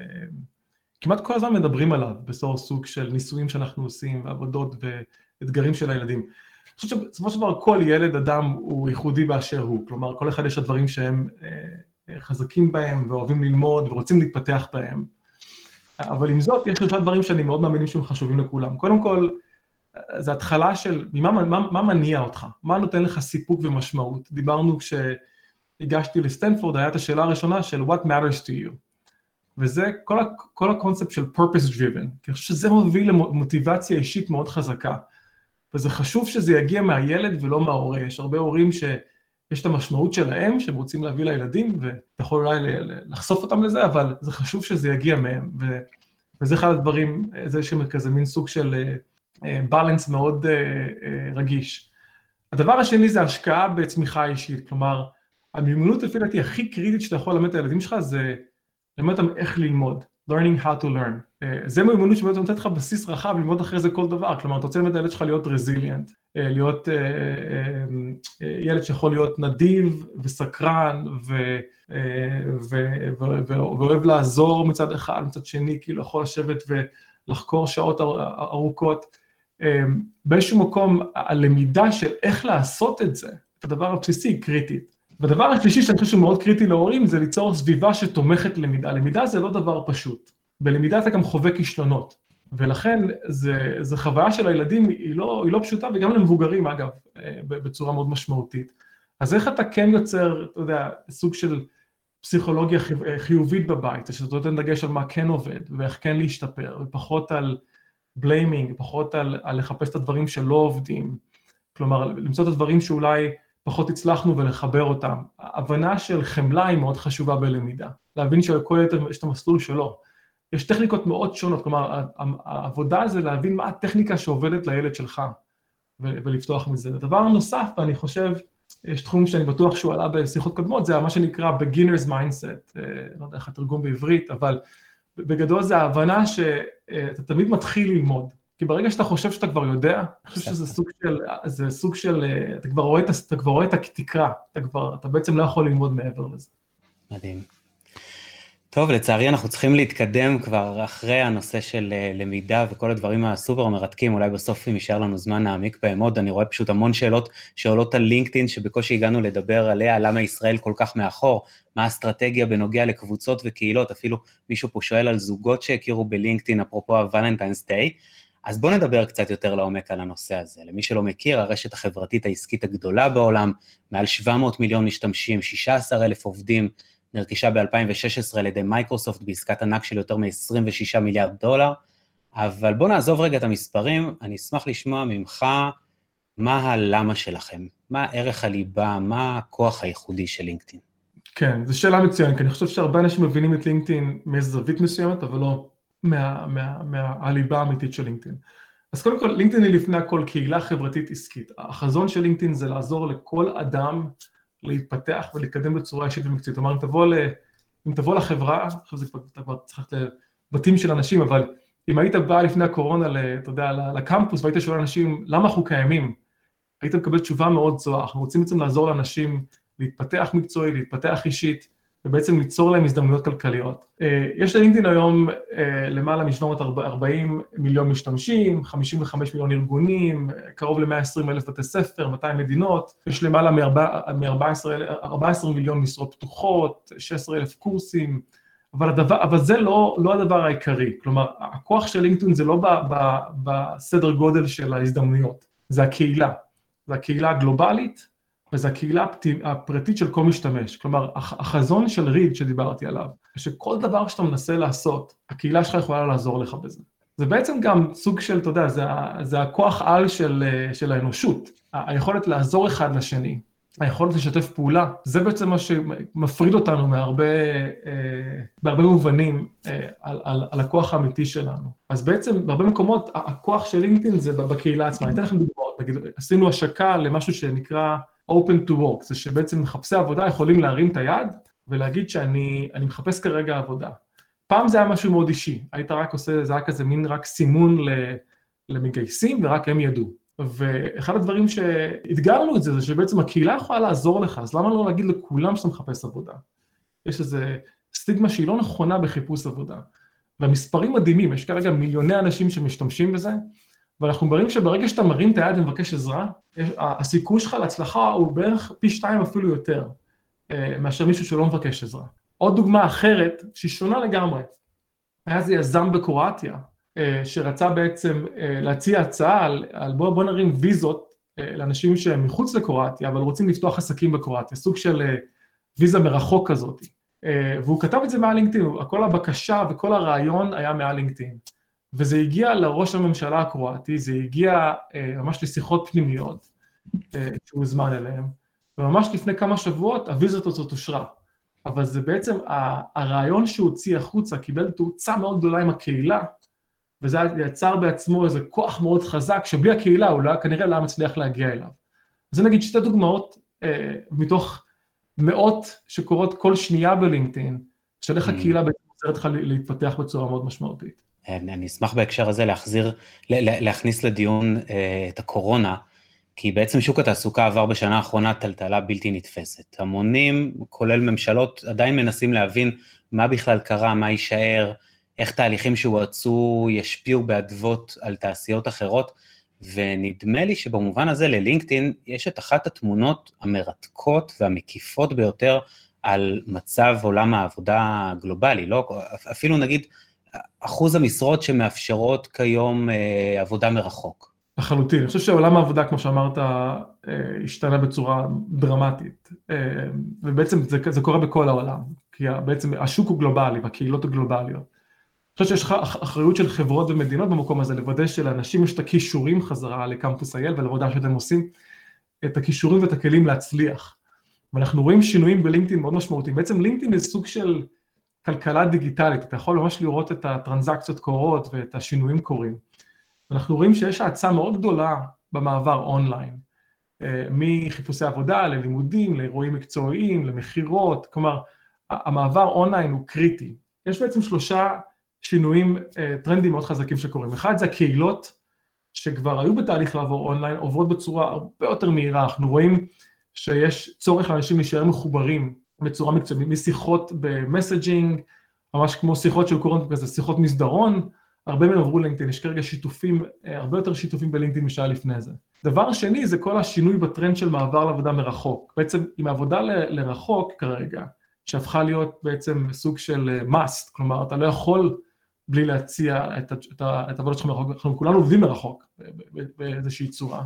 כמעט כל הזמן מדברים עליו, בתור סוג של ניסויים שאנחנו עושים, ועבודות ואתגרים של הילדים. חושב שבסופו של דבר כל ילד אדם הוא ייחודי באשר הוא, כלומר כל אחד יש הדברים שהם חזקים בהם ואוהבים ללמוד ורוצים להתפתח בהם. אבל עם זאת, יש שלושה דברים שאני מאוד מאמינים שהם חשובים לכולם. קודם כל, זה התחלה של, מה, מה, מה מניע אותך? מה נותן לך סיפוק ומשמעות? דיברנו כשהגשתי לסטנפורד, הייתה את השאלה הראשונה של what matters to you. וזה כל, כל הקונספט של purpose driven, כי אני חושב שזה מביא למוטיבציה אישית מאוד חזקה. וזה חשוב שזה יגיע מהילד ולא מההורה. יש הרבה הורים שיש את המשמעות שלהם, שהם רוצים להביא לילדים, ואתה יכול אולי לחשוף אותם לזה, אבל זה חשוב שזה יגיע מהם. ו, וזה אחד הדברים, זה יש כזה מין סוג של בלנס מאוד uh, uh, רגיש. הדבר השני זה השקעה בצמיחה אישית, כלומר, המיומנות לפי דעתי הכי קריטית שאתה יכול ללמד את הילדים שלך זה ללמד אותם איך ללמוד, learning how to learn. Uh, זה מיומנות שבאמת נותנת לך בסיס רחב ללמוד אחרי זה כל דבר, כלומר, אתה רוצה ללמד את הילד שלך להיות רזיליאנט, uh, להיות uh, ילד שיכול להיות נדיב וסקרן ו, ואוהב לעזור מצד אחד, מצד שני, כאילו יכול לשבת ולחקור שעות ארוכות. באיזשהו מקום הלמידה של איך לעשות את זה, את הדבר הבסיסי, קריטית. והדבר השלישי שאני חושב שהוא מאוד קריטי להורים זה ליצור סביבה שתומכת למידה. למידה זה לא דבר פשוט. בלמידה אתה גם חווה כישלונות. ולכן זו חוויה של הילדים, היא לא, היא לא פשוטה, וגם למבוגרים אגב, אה, בצורה מאוד משמעותית. אז איך אתה כן יוצר, אתה יודע, סוג של פסיכולוגיה חיובית בבית, שאתה נותן דגש על מה כן עובד, ואיך כן להשתפר, ופחות על בליימינג, פחות על, על לחפש את הדברים שלא עובדים, כלומר למצוא את הדברים שאולי פחות הצלחנו ולחבר אותם. הבנה של חמלה היא מאוד חשובה בלמידה, להבין שלכל ילד יש את המסלול שלו. יש טכניקות מאוד שונות, כלומר העבודה זה להבין מה הטכניקה שעובדת לילד שלך ולפתוח מזה. הדבר הנוסף, ואני חושב, יש תחום שאני בטוח שהוא עלה בשיחות קודמות, זה מה שנקרא beginner's mindset, אה, לא יודע איך התרגום בעברית, אבל בגדול זה ההבנה שאתה תמיד מתחיל ללמוד. כי ברגע שאתה חושב שאתה כבר יודע, אני חושב שזה סוג של, זה סוג של, אתה כבר רואה, אתה כבר רואה את התקרה, אתה כבר, אתה בעצם לא יכול ללמוד מעבר לזה. מדהים. טוב, לצערי אנחנו צריכים להתקדם כבר אחרי הנושא של אה, למידה וכל הדברים הסופר מרתקים, אולי בסוף אם יישאר לנו זמן נעמיק בהם עוד, אני רואה פשוט המון שאלות שעולות על לינקדאין, שבקושי הגענו לדבר עליה, למה ישראל כל כך מאחור, מה האסטרטגיה בנוגע לקבוצות וקהילות, אפילו מישהו פה שואל על זוגות שהכירו בלינקדאין, אפרופו הוולנטיינס דיי, אז בואו נדבר קצת יותר לעומק על הנושא הזה. למי שלא מכיר, הרשת החברתית העסקית הגדולה בעולם, מעל 700 מיליון משתמשים, 16 אלף עובדים, נרכשה ב-2016 על ידי מייקרוסופט בעסקת ענק של יותר מ-26 מיליארד דולר, אבל בואו נעזוב רגע את המספרים, אני אשמח לשמוע ממך מה הלמה שלכם, מה ערך הליבה, מה הכוח הייחודי של לינקדאין. כן, זו שאלה מצוינת, כי אני חושב שהרבה אנשים מבינים את לינקדאין מאיזו זווית מסוימת, אבל לא מה, מה, מהליבה האמיתית של לינקדאין. אז קודם כל, לינקדאין היא לפני הכל קהילה חברתית עסקית. החזון של לינקדאין זה לעזור לכל אדם להתפתח ולקדם בצורה אישית ומקצועית. כלומר, אם תבוא, ל, אם תבוא לחברה, עכשיו זה כבר צריך לבתים של אנשים, אבל אם היית בא לפני הקורונה, אתה יודע, לקמפוס, והיית שואל אנשים, למה אנחנו קיימים? היית מקבל תשובה מאוד זוהה. אנחנו רוצים בעצם לעזור לאנשים להתפתח מקצועי, להתפתח אישית, ובעצם ליצור להם הזדמנויות כלכליות. אה, יש ללינקדאין היום אה, למעלה מ-740 מיליון משתמשים, 55 מיליון ארגונים, קרוב ל-120 אלף בתי ספר, 200 מדינות, יש למעלה מ-14 מיליון משרות פתוחות, 16 אלף קורסים, אבל, הדבר, אבל זה לא, לא הדבר העיקרי, כלומר, הכוח של לינקדאין זה לא ב, ב, בסדר גודל של ההזדמנויות, זה הקהילה, זה הקהילה הגלובלית, וזו הקהילה הפרטית של כל משתמש. כלומר, החזון של ריד שדיברתי עליו, שכל דבר שאתה מנסה לעשות, הקהילה שלך יכולה לעזור לך בזה. זה בעצם גם סוג של, אתה יודע, זה, זה הכוח על של, של האנושות, היכולת לעזור אחד לשני, היכולת לשתף פעולה, זה בעצם מה שמפריד אותנו מהרבה, אה, בהרבה מובנים אה, על, על, על הכוח האמיתי שלנו. אז בעצם בהרבה מקומות הכוח של לינקדאין זה בקהילה עצמה. אני אתן לכם דוגמאות, נגיד, עשינו השקה למשהו שנקרא open to work, זה שבעצם מחפשי עבודה יכולים להרים את היד ולהגיד שאני מחפש כרגע עבודה. פעם זה היה משהו מאוד אישי, היית רק עושה, זה היה כזה מין רק סימון למגייסים ורק הם ידעו. ואחד הדברים שאתגרנו את זה, זה שבעצם הקהילה יכולה לעזור לך, אז למה לא להגיד לכולם שאתה מחפש עבודה? יש איזו סטיגמה שהיא לא נכונה בחיפוש עבודה. והמספרים מדהימים, יש כרגע מיליוני אנשים שמשתמשים בזה, ואנחנו מראים שברגע שאתה מרים את היד ומבקש עזרה, הסיכוי שלך להצלחה הוא בערך פי שתיים אפילו יותר, אה, מאשר מישהו שלא מבקש עזרה. עוד דוגמה אחרת, שהיא שונה לגמרי, היה איזה יזם בקרואטיה, אה, שרצה בעצם אה, להציע הצעה על, על בוא, בוא נרים ויזות לאנשים שהם מחוץ לקרואטיה, אבל רוצים לפתוח עסקים בקרואטיה, סוג של ויזה מרחוק כזאת. והוא כתב את זה מעל לינקדאין, כל הבקשה וכל הרעיון היה מעל לינקדאין. וזה הגיע לראש הממשלה הקרואטי, זה הגיע אה, ממש לשיחות פנימיות אה, שהוא הוזמן אליהן, וממש לפני כמה שבועות הוויזות הזאת אושרה. אבל זה בעצם הרעיון שהוא הוציא החוצה, קיבל תאוצה מאוד גדולה עם הקהילה, וזה יצר בעצמו איזה כוח מאוד חזק, שבלי הקהילה הוא לא, כנראה לא היה מצליח להגיע אליו. זה נגיד שתי דוגמאות אה, מתוך מאות שקורות כל שנייה בלינקדאין, של איך mm. הקהילה בעצם עוזרת לך להתפתח בצורה מאוד משמעותית. אני אשמח בהקשר הזה להחזיר, להכניס לדיון אה, את הקורונה, כי בעצם שוק התעסוקה עבר בשנה האחרונה טלטלה בלתי נתפסת. המונים, כולל ממשלות, עדיין מנסים להבין מה בכלל קרה, מה יישאר, איך תהליכים שהואצו ישפיעו באדוות על תעשיות אחרות, ונדמה לי שבמובן הזה ללינקדאין יש את אחת התמונות המרתקות והמקיפות ביותר על מצב עולם העבודה הגלובלי, לא, אפילו נגיד אחוז המשרות שמאפשרות כיום אה, עבודה מרחוק. לחלוטין, אני חושב שעולם העבודה, כמו שאמרת, אה, השתנה בצורה דרמטית, אה, ובעצם זה, זה קורה בכל העולם, כי בעצם השוק הוא גלובלי והקהילות הגלובליות. אני חושב שיש לך אחריות של חברות ומדינות במקום הזה לוודא שלאנשים יש את הכישורים חזרה לקמפוס אייל ולעבודה שאתם עושים, את הכישורים ואת הכלים להצליח. ואנחנו רואים שינויים בלינקדאין מאוד משמעותיים. בעצם לינקדאין זה סוג של כלכלה דיגיטלית, אתה יכול ממש לראות את הטרנזקציות קורות ואת השינויים קורים. אנחנו רואים שיש האצה מאוד גדולה במעבר אונליין, אה, מחיפושי עבודה ללימודים, לאירועים מקצועיים, למכירות, כלומר, המעבר אונליין הוא קריטי. יש בעצם שלושה שינויים, אה, טרנדים מאוד חזקים שקורים. אחד זה הקהילות שכבר היו בתהליך לעבור אונליין, עוברות בצורה הרבה יותר מהירה. אנחנו רואים שיש צורך לאנשים להישאר מחוברים בצורה מקצועית, משיחות ב messaging, ממש כמו שיחות שהיו קוראים כזה, שיחות מסדרון, הרבה מהם עברו LinkedIn, יש כרגע שיתופים, אה, הרבה יותר שיתופים ב LinkedIn משהיה לפני זה. דבר שני זה כל השינוי בטרנד של מעבר לעבודה מרחוק. בעצם עם עבודה ל- לרחוק כרגע, שהפכה להיות בעצם סוג של אה, must, כלומר אתה לא יכול בלי להציע את העבודות שלך מרחוק, אנחנו כולנו עובדים מרחוק באיזושהי צורה.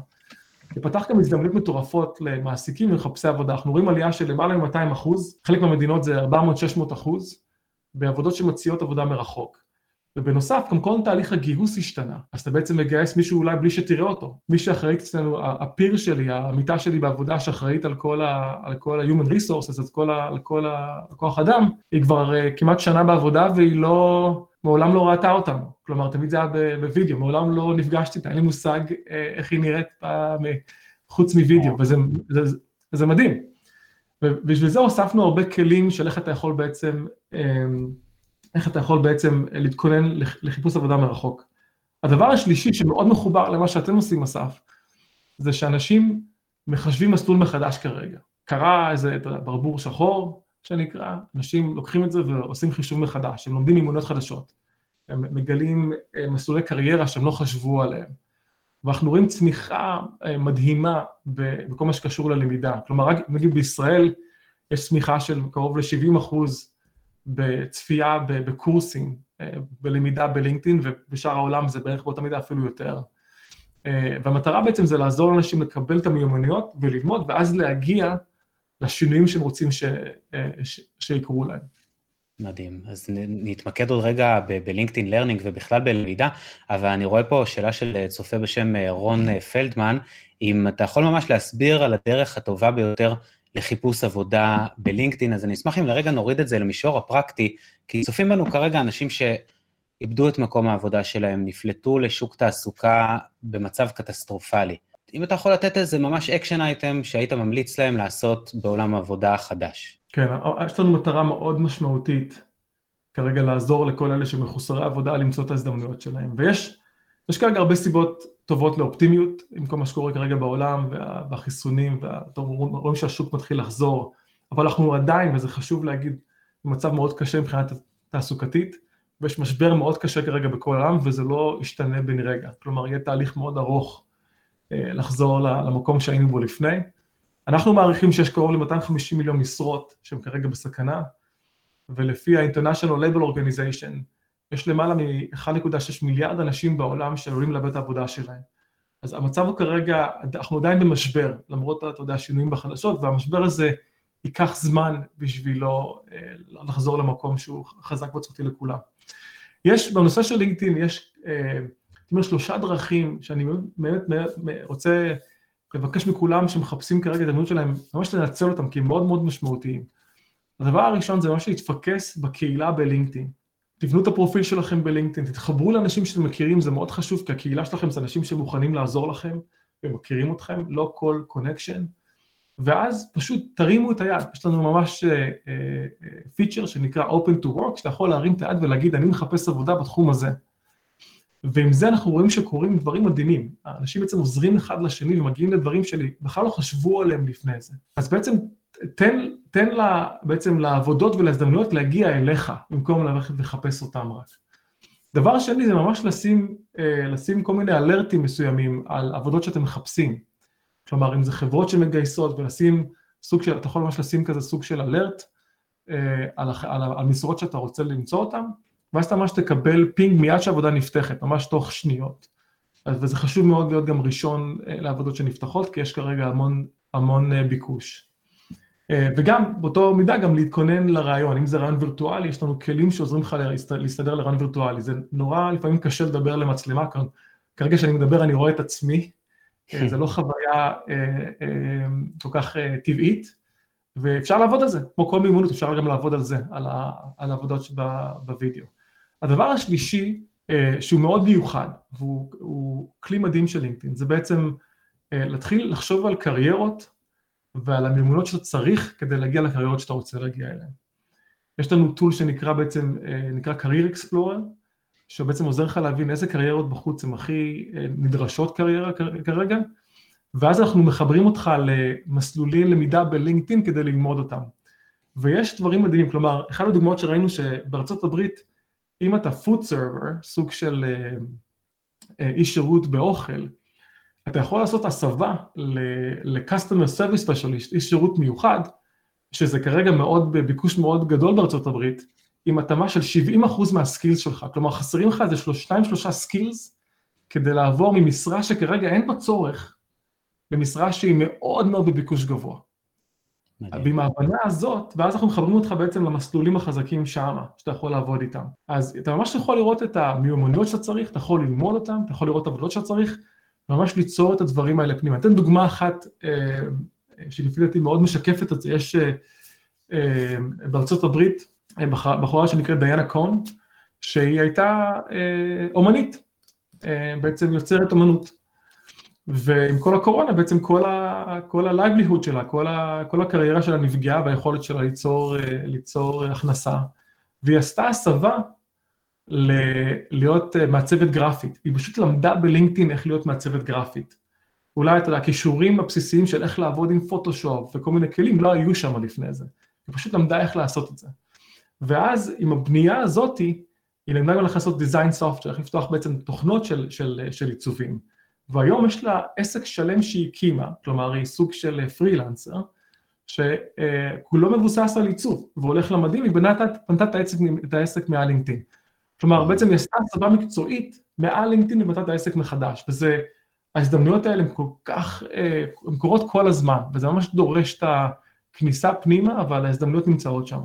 זה פתח גם הזדמנות מטורפות למעסיקים ולחפשי עבודה, אנחנו רואים עלייה של למעלה מ-200 אחוז, חלק מהמדינות זה 400-600 אחוז, בעבודות שמציעות עבודה מרחוק. ובנוסף, גם כל תהליך הגיוס השתנה, אז אתה בעצם מגייס מישהו אולי בלי שתראה אותו. מי שאחראית אצלנו, הפיר שלי, המיטה שלי בעבודה שאחראית על כל ה-human resources, על כל, הכוח אדם, היא כבר uh, כמעט שנה בעבודה והיא לא, מעולם לא ראתה אותנו. כלומר, תמיד זה היה בווידאו, מעולם לא נפגשתי איתה, אין לי מושג uh, איך היא נראית חוץ מווידאו, וזה זה, זה, מדהים. ובשביל זה הוספנו הרבה כלים של איך אתה יכול בעצם, um, איך אתה יכול בעצם להתכונן לחיפוש עבודה מרחוק. הדבר השלישי שמאוד מחובר למה שאתם עושים, אסף, זה שאנשים מחשבים מסלול מחדש כרגע. קרה איזה ברבור שחור, שנקרא, אנשים לוקחים את זה ועושים חישוב מחדש, הם לומדים מימונות חדשות, הם מגלים אה, מסלולי קריירה שהם לא חשבו עליהם, ואנחנו רואים צמיחה אה, מדהימה בכל מה שקשור ללמידה. כלומר, רק נגיד בישראל יש צמיחה של קרוב ל-70 אחוז בצפייה בקורסים, אה, בלמידה בלינקדאין, ובשאר העולם זה בערך באותה מידה אפילו יותר. והמטרה בעצם זה לעזור לאנשים לקבל את המיומנויות וללמוד, ואז להגיע לשינויים שהם רוצים ש... אה, ש... שיקרו להם. מדהים. אז נתמקד עוד רגע ב LinkedIn Learning ובכלל בלמידה, אבל אני רואה פה שאלה של צופה בשם רון פלדמן, אם אתה יכול ממש להסביר על הדרך הטובה ביותר לחיפוש עבודה ב LinkedIn, אז אני אשמח אם לרגע נוריד את זה למישור הפרקטי, כי צופים בנו כרגע אנשים שאיבדו את מקום העבודה שלהם, נפלטו לשוק תעסוקה במצב קטסטרופלי. אם אתה יכול לתת איזה ממש action item שהיית ממליץ להם לעשות בעולם העבודה החדש. כן, יש לנו מטרה מאוד משמעותית כרגע לעזור לכל אלה שמחוסרי עבודה למצוא את ההזדמנויות שלהם, ויש יש כרגע הרבה סיבות טובות לאופטימיות עם כל מה שקורה כרגע בעולם והחיסונים, ורואים שהשוק מתחיל לחזור, אבל אנחנו עדיין, וזה חשוב להגיד, במצב מאוד קשה מבחינת תעסוקתית, ויש משבר מאוד קשה כרגע בכל העולם, וזה לא ישתנה בן רגע. כלומר, יהיה תהליך מאוד ארוך לחזור למקום שהיינו בו לפני. אנחנו מעריכים שיש קרוב ל-250 מיליון משרות שהן כרגע בסכנה, ולפי ה-International Label Organization, יש למעלה מ-1.6 מיליארד אנשים בעולם שעלולים לאבד את העבודה שלהם. אז המצב הוא כרגע, אנחנו עדיין במשבר, למרות, אתה יודע, השינויים בחדשות, והמשבר הזה ייקח זמן בשבילו אה, לחזור למקום שהוא חזק ועוצמתי לכולם. יש, בנושא של לינקדאין יש, אה, אומר, שלושה דרכים שאני באמת רוצה לבקש מכולם שמחפשים כרגע את הדמות שלהם, ממש לנצל אותם, כי הם מאוד מאוד משמעותיים. הדבר הראשון זה ממש להתפקס בקהילה בלינקדאין. תבנו את הפרופיל שלכם בלינקדאין, תתחברו לאנשים שאתם מכירים, זה מאוד חשוב, כי הקהילה שלכם זה אנשים שמוכנים לעזור לכם ומכירים אתכם, לא כל connection, ואז פשוט תרימו את היד, יש לנו ממש feature uh, uh, שנקרא Open to Work, שאתה יכול להרים את היד ולהגיד, אני מחפש עבודה בתחום הזה. ועם זה אנחנו רואים שקורים דברים מדהימים. האנשים בעצם עוזרים אחד לשני ומגיעים לדברים שבכלל לא חשבו עליהם לפני זה. אז בעצם תן, תן לה, בעצם לעבודות ולהזדמנויות להגיע אליך, במקום ללכת לחפש אותם רק. דבר שני זה ממש לשים, אה, לשים כל מיני אלרטים מסוימים על עבודות שאתם מחפשים. כלומר, אם זה חברות שמגייסות ולשים סוג של, אתה יכול ממש לשים כזה סוג של אלרט אה, על, על, על משרות שאתה רוצה למצוא אותן, ואז אתה ממש תקבל פינג מיד שהעבודה נפתחת, ממש תוך שניות. וזה חשוב מאוד להיות גם ראשון אה, לעבודות שנפתחות, כי יש כרגע המון, המון ביקוש. אה, וגם באותו מידה גם להתכונן לרעיון, אם זה רעיון וירטואלי, יש לנו כלים שעוזרים לך להסתדר לרעיון וירטואלי, זה נורא לפעמים קשה לדבר למצלמה, כרגע כשאני מדבר אני רואה את עצמי, אה, זה לא חוויה אה, כל כך טבעית, ואפשר לעבוד על זה, כמו כל מימונות אפשר גם לעבוד על זה, על העבודות בווידאו. הדבר השלישי, שהוא מאוד מיוחד, והוא כלי מדהים של לינקדאין, זה בעצם להתחיל לחשוב על קריירות ועל המיומנויות שאתה צריך כדי להגיע לקריירות שאתה רוצה להגיע אליהן. יש לנו טול שנקרא בעצם, אה, נקרא Career Explorer, שבעצם עוזר לך להבין איזה קריירות בחוץ הן הכי אה, נדרשות קריירה כרגע, ואז אנחנו מחברים אותך למסלולי למידה בלינקדאין כדי ללמוד אותם. ויש דברים מדהימים, כלומר, אחת הדוגמאות שראינו שבארצות הברית, אם אתה food server, סוג של אה, איש שירות באוכל, אתה יכול לעשות הסבה ל-customer service specialist, איש שירות מיוחד, שזה כרגע מאוד, בביקוש מאוד גדול בארצות הברית, עם התאמה של 70% מה skills שלך, כלומר חסרים לך איזה שניים שלושה skills כדי לעבור ממשרה שכרגע אין בה צורך, למשרה שהיא מאוד מאוד בביקוש גבוה. ועם ההבנה הזאת, ואז אנחנו מחברים אותך בעצם למסלולים החזקים שמה, שאתה יכול לעבוד איתם. אז אתה ממש יכול לראות את המיומנויות שאתה צריך, אתה יכול ללמוד אותם, אתה יכול לראות את העבודות שאתה צריך, וממש ליצור את הדברים האלה פנימה. אתן דוגמה אחת אה, שלפי דעתי מאוד משקפת את זה, יש אה, אה, בארצות הברית בחורה שנקראת דיאנה קון, שהיא הייתה אומנית, בעצם יוצרת אומנות. ועם כל הקורונה בעצם כל, ה, כל ה-livelihood שלה, כל, ה, כל הקריירה שלה נפגעה והיכולת שלה ליצור, ליצור הכנסה, והיא עשתה הסבה ל, להיות מעצבת גרפית, היא פשוט למדה בלינקדאין איך להיות מעצבת גרפית. אולי, אתה יודע, הכישורים הבסיסיים של איך לעבוד עם פוטושופ וכל מיני כלים לא היו שם לפני זה, היא פשוט למדה איך לעשות את זה. ואז עם הבנייה הזאתי, היא למדה גם לעשות design software, איך לפתוח בעצם תוכנות של, של, של עיצובים. והיום יש לה עסק שלם שהיא הקימה, כלומר היא סוג של פרילנסר, שכולו מבוסס על עיצוב, והולך למדהים, היא בנתה, בנתה את העסק, את העסק מעל לינקדאין. כלומר, בעצם היא עשתה הסבה מקצועית מעל לינקדאין ובנתה את העסק מחדש, וזה, ההזדמנויות האלה הן כל כך, אה, הן קורות כל הזמן, וזה ממש דורש את הכניסה פנימה, אבל ההזדמנויות נמצאות שם.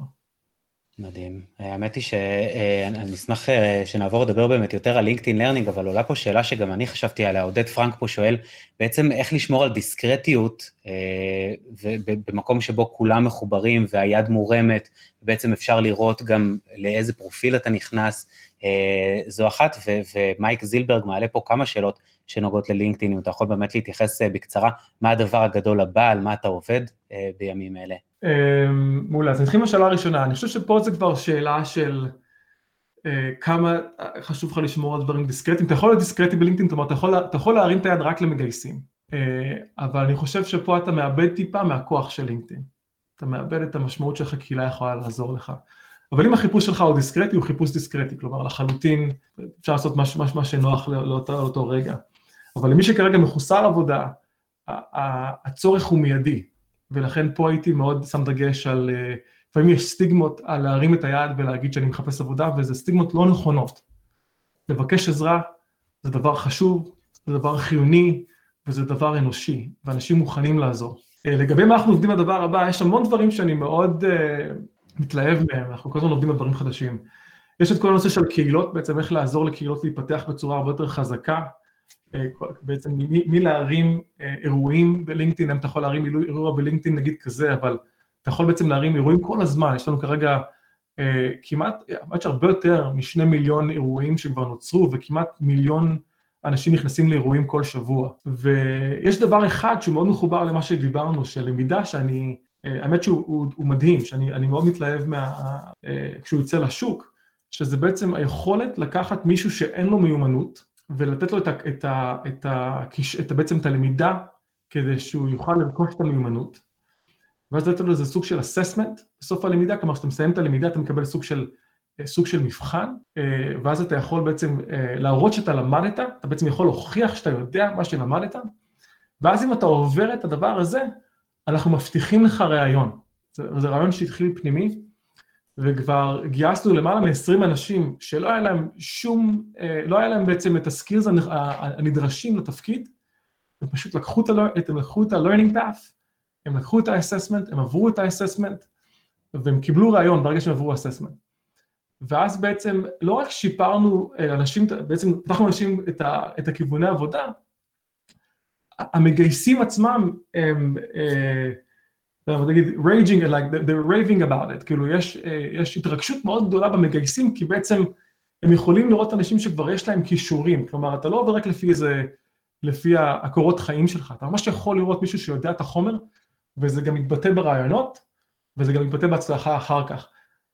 מדהים. האמת היא שאני אה, אשמח אה, שנעבור לדבר באמת יותר על LinkedIn Learning, אבל עולה פה שאלה שגם אני חשבתי עליה, עודד פרנק פה שואל, בעצם איך לשמור על דיסקרטיות במקום שבו כולם מחוברים והיד מורמת, ובעצם אפשר לראות גם לאיזה פרופיל אתה נכנס, זו אחת, ומייק זילברג מעלה פה כמה שאלות שנוגעות ללינקדאין, אם אתה יכול באמת להתייחס בקצרה, מה הדבר הגדול הבא, על מה אתה עובד בימים אלה. אמ, מעולה, אז נתחיל מהשאלה הראשונה, אני חושב שפה זה כבר שאלה של אה, כמה חשוב לך לשמור על דברים דיסקרטיים, אתה יכול להיות דיסקרטי בלינקדאין, זאת אומרת, אתה יכול, אתה יכול להרים את היד רק למגייסים, אה, אבל אני חושב שפה אתה מאבד טיפה מהכוח של לינקדאין, אתה מאבד את המשמעות שלך, קהילה יכולה לעזור לך. אבל אם החיפוש שלך הוא דיסקרטי, הוא חיפוש דיסקרטי, כלומר לחלוטין אפשר לעשות מה, שנוח לאותו, לאותו רגע. אבל למי שכרגע מחוסר עבודה, הצורך הוא מיידי, ולכן פה הייתי מאוד שם דגש על, אה, לפעמים יש סטיגמות על להרים את היד ולהגיד שאני מחפש עבודה, וזה סטיגמות לא נכונות. לבקש עזרה זה דבר חשוב, זה דבר חיוני, וזה דבר אנושי, ואנשים מוכנים לעזור. אה, לגבי מה אנחנו עובדים בדבר הבא, יש המון דברים שאני מאוד uh, מתלהב מהם, אנחנו כל הזמן עובדים על דברים חדשים. יש את כל הנושא של קהילות, בעצם איך לעזור לקהילות להתפתח בצורה הרבה יותר חזקה, אה, בעצם מלהרים אה, אירועים בלינקדאין, אם אתה יכול להרים אירוע בלינקדאין נגיד כזה, אבל אתה יכול בעצם להרים אירועים כל הזמן, יש לנו כרגע אה, כמעט, ממש הרבה יותר משני מיליון אירועים שכבר נוצרו, וכמעט מיליון אנשים נכנסים לאירועים כל שבוע. ויש דבר אחד שהוא מאוד מחובר למה שדיברנו, של למידה שאני, האמת שהוא הוא, הוא מדהים, שאני מאוד מתלהב מה, כשהוא יצא לשוק, שזה בעצם היכולת לקחת מישהו שאין לו מיומנות, ולתת לו את, ה, את, ה, את, ה, את, ה, בעצם את הלמידה כדי שהוא יוכל לרכוש את המיומנות. ואז לתת לו איזה סוג של אססמנט בסוף הלמידה, כלומר כשאתה מסיים את הלמידה אתה מקבל סוג של, אה, סוג של מבחן, אה, ואז אתה יכול בעצם אה, להראות שאתה למדת, אתה בעצם יכול להוכיח שאתה יודע מה שלמדת, ואז אם אתה עובר את הדבר הזה, אנחנו מבטיחים לך ראיון. זה, זה רעיון שהתחיל פנימי, וכבר גייסנו למעלה מ-20 אנשים שלא היה להם שום, אה, לא היה להם בעצם את הסקילס הנדרשים לתפקיד, הם פשוט לקחו את, ה-learning path, הם לקחו את ה-assessment, הם עברו את ה-assessment, והם קיבלו רעיון ברגע שהם עברו assessment. ואז בעצם לא רק שיפרנו אה, אנשים, בעצם פתחנו אנשים את, ה, את הכיווני עבודה, המגייסים עצמם הם, אה, נגיד raging, like they're raving about it, כאילו יש, אה, יש התרגשות מאוד גדולה במגייסים, כי בעצם הם יכולים לראות אנשים שכבר יש להם כישורים, כלומר אתה לא עובר רק לפי איזה, לפי הקורות חיים שלך, אתה ממש יכול לראות מישהו שיודע את החומר, וזה גם מתבטא ברעיונות, וזה גם מתבטא בהצלחה אחר כך.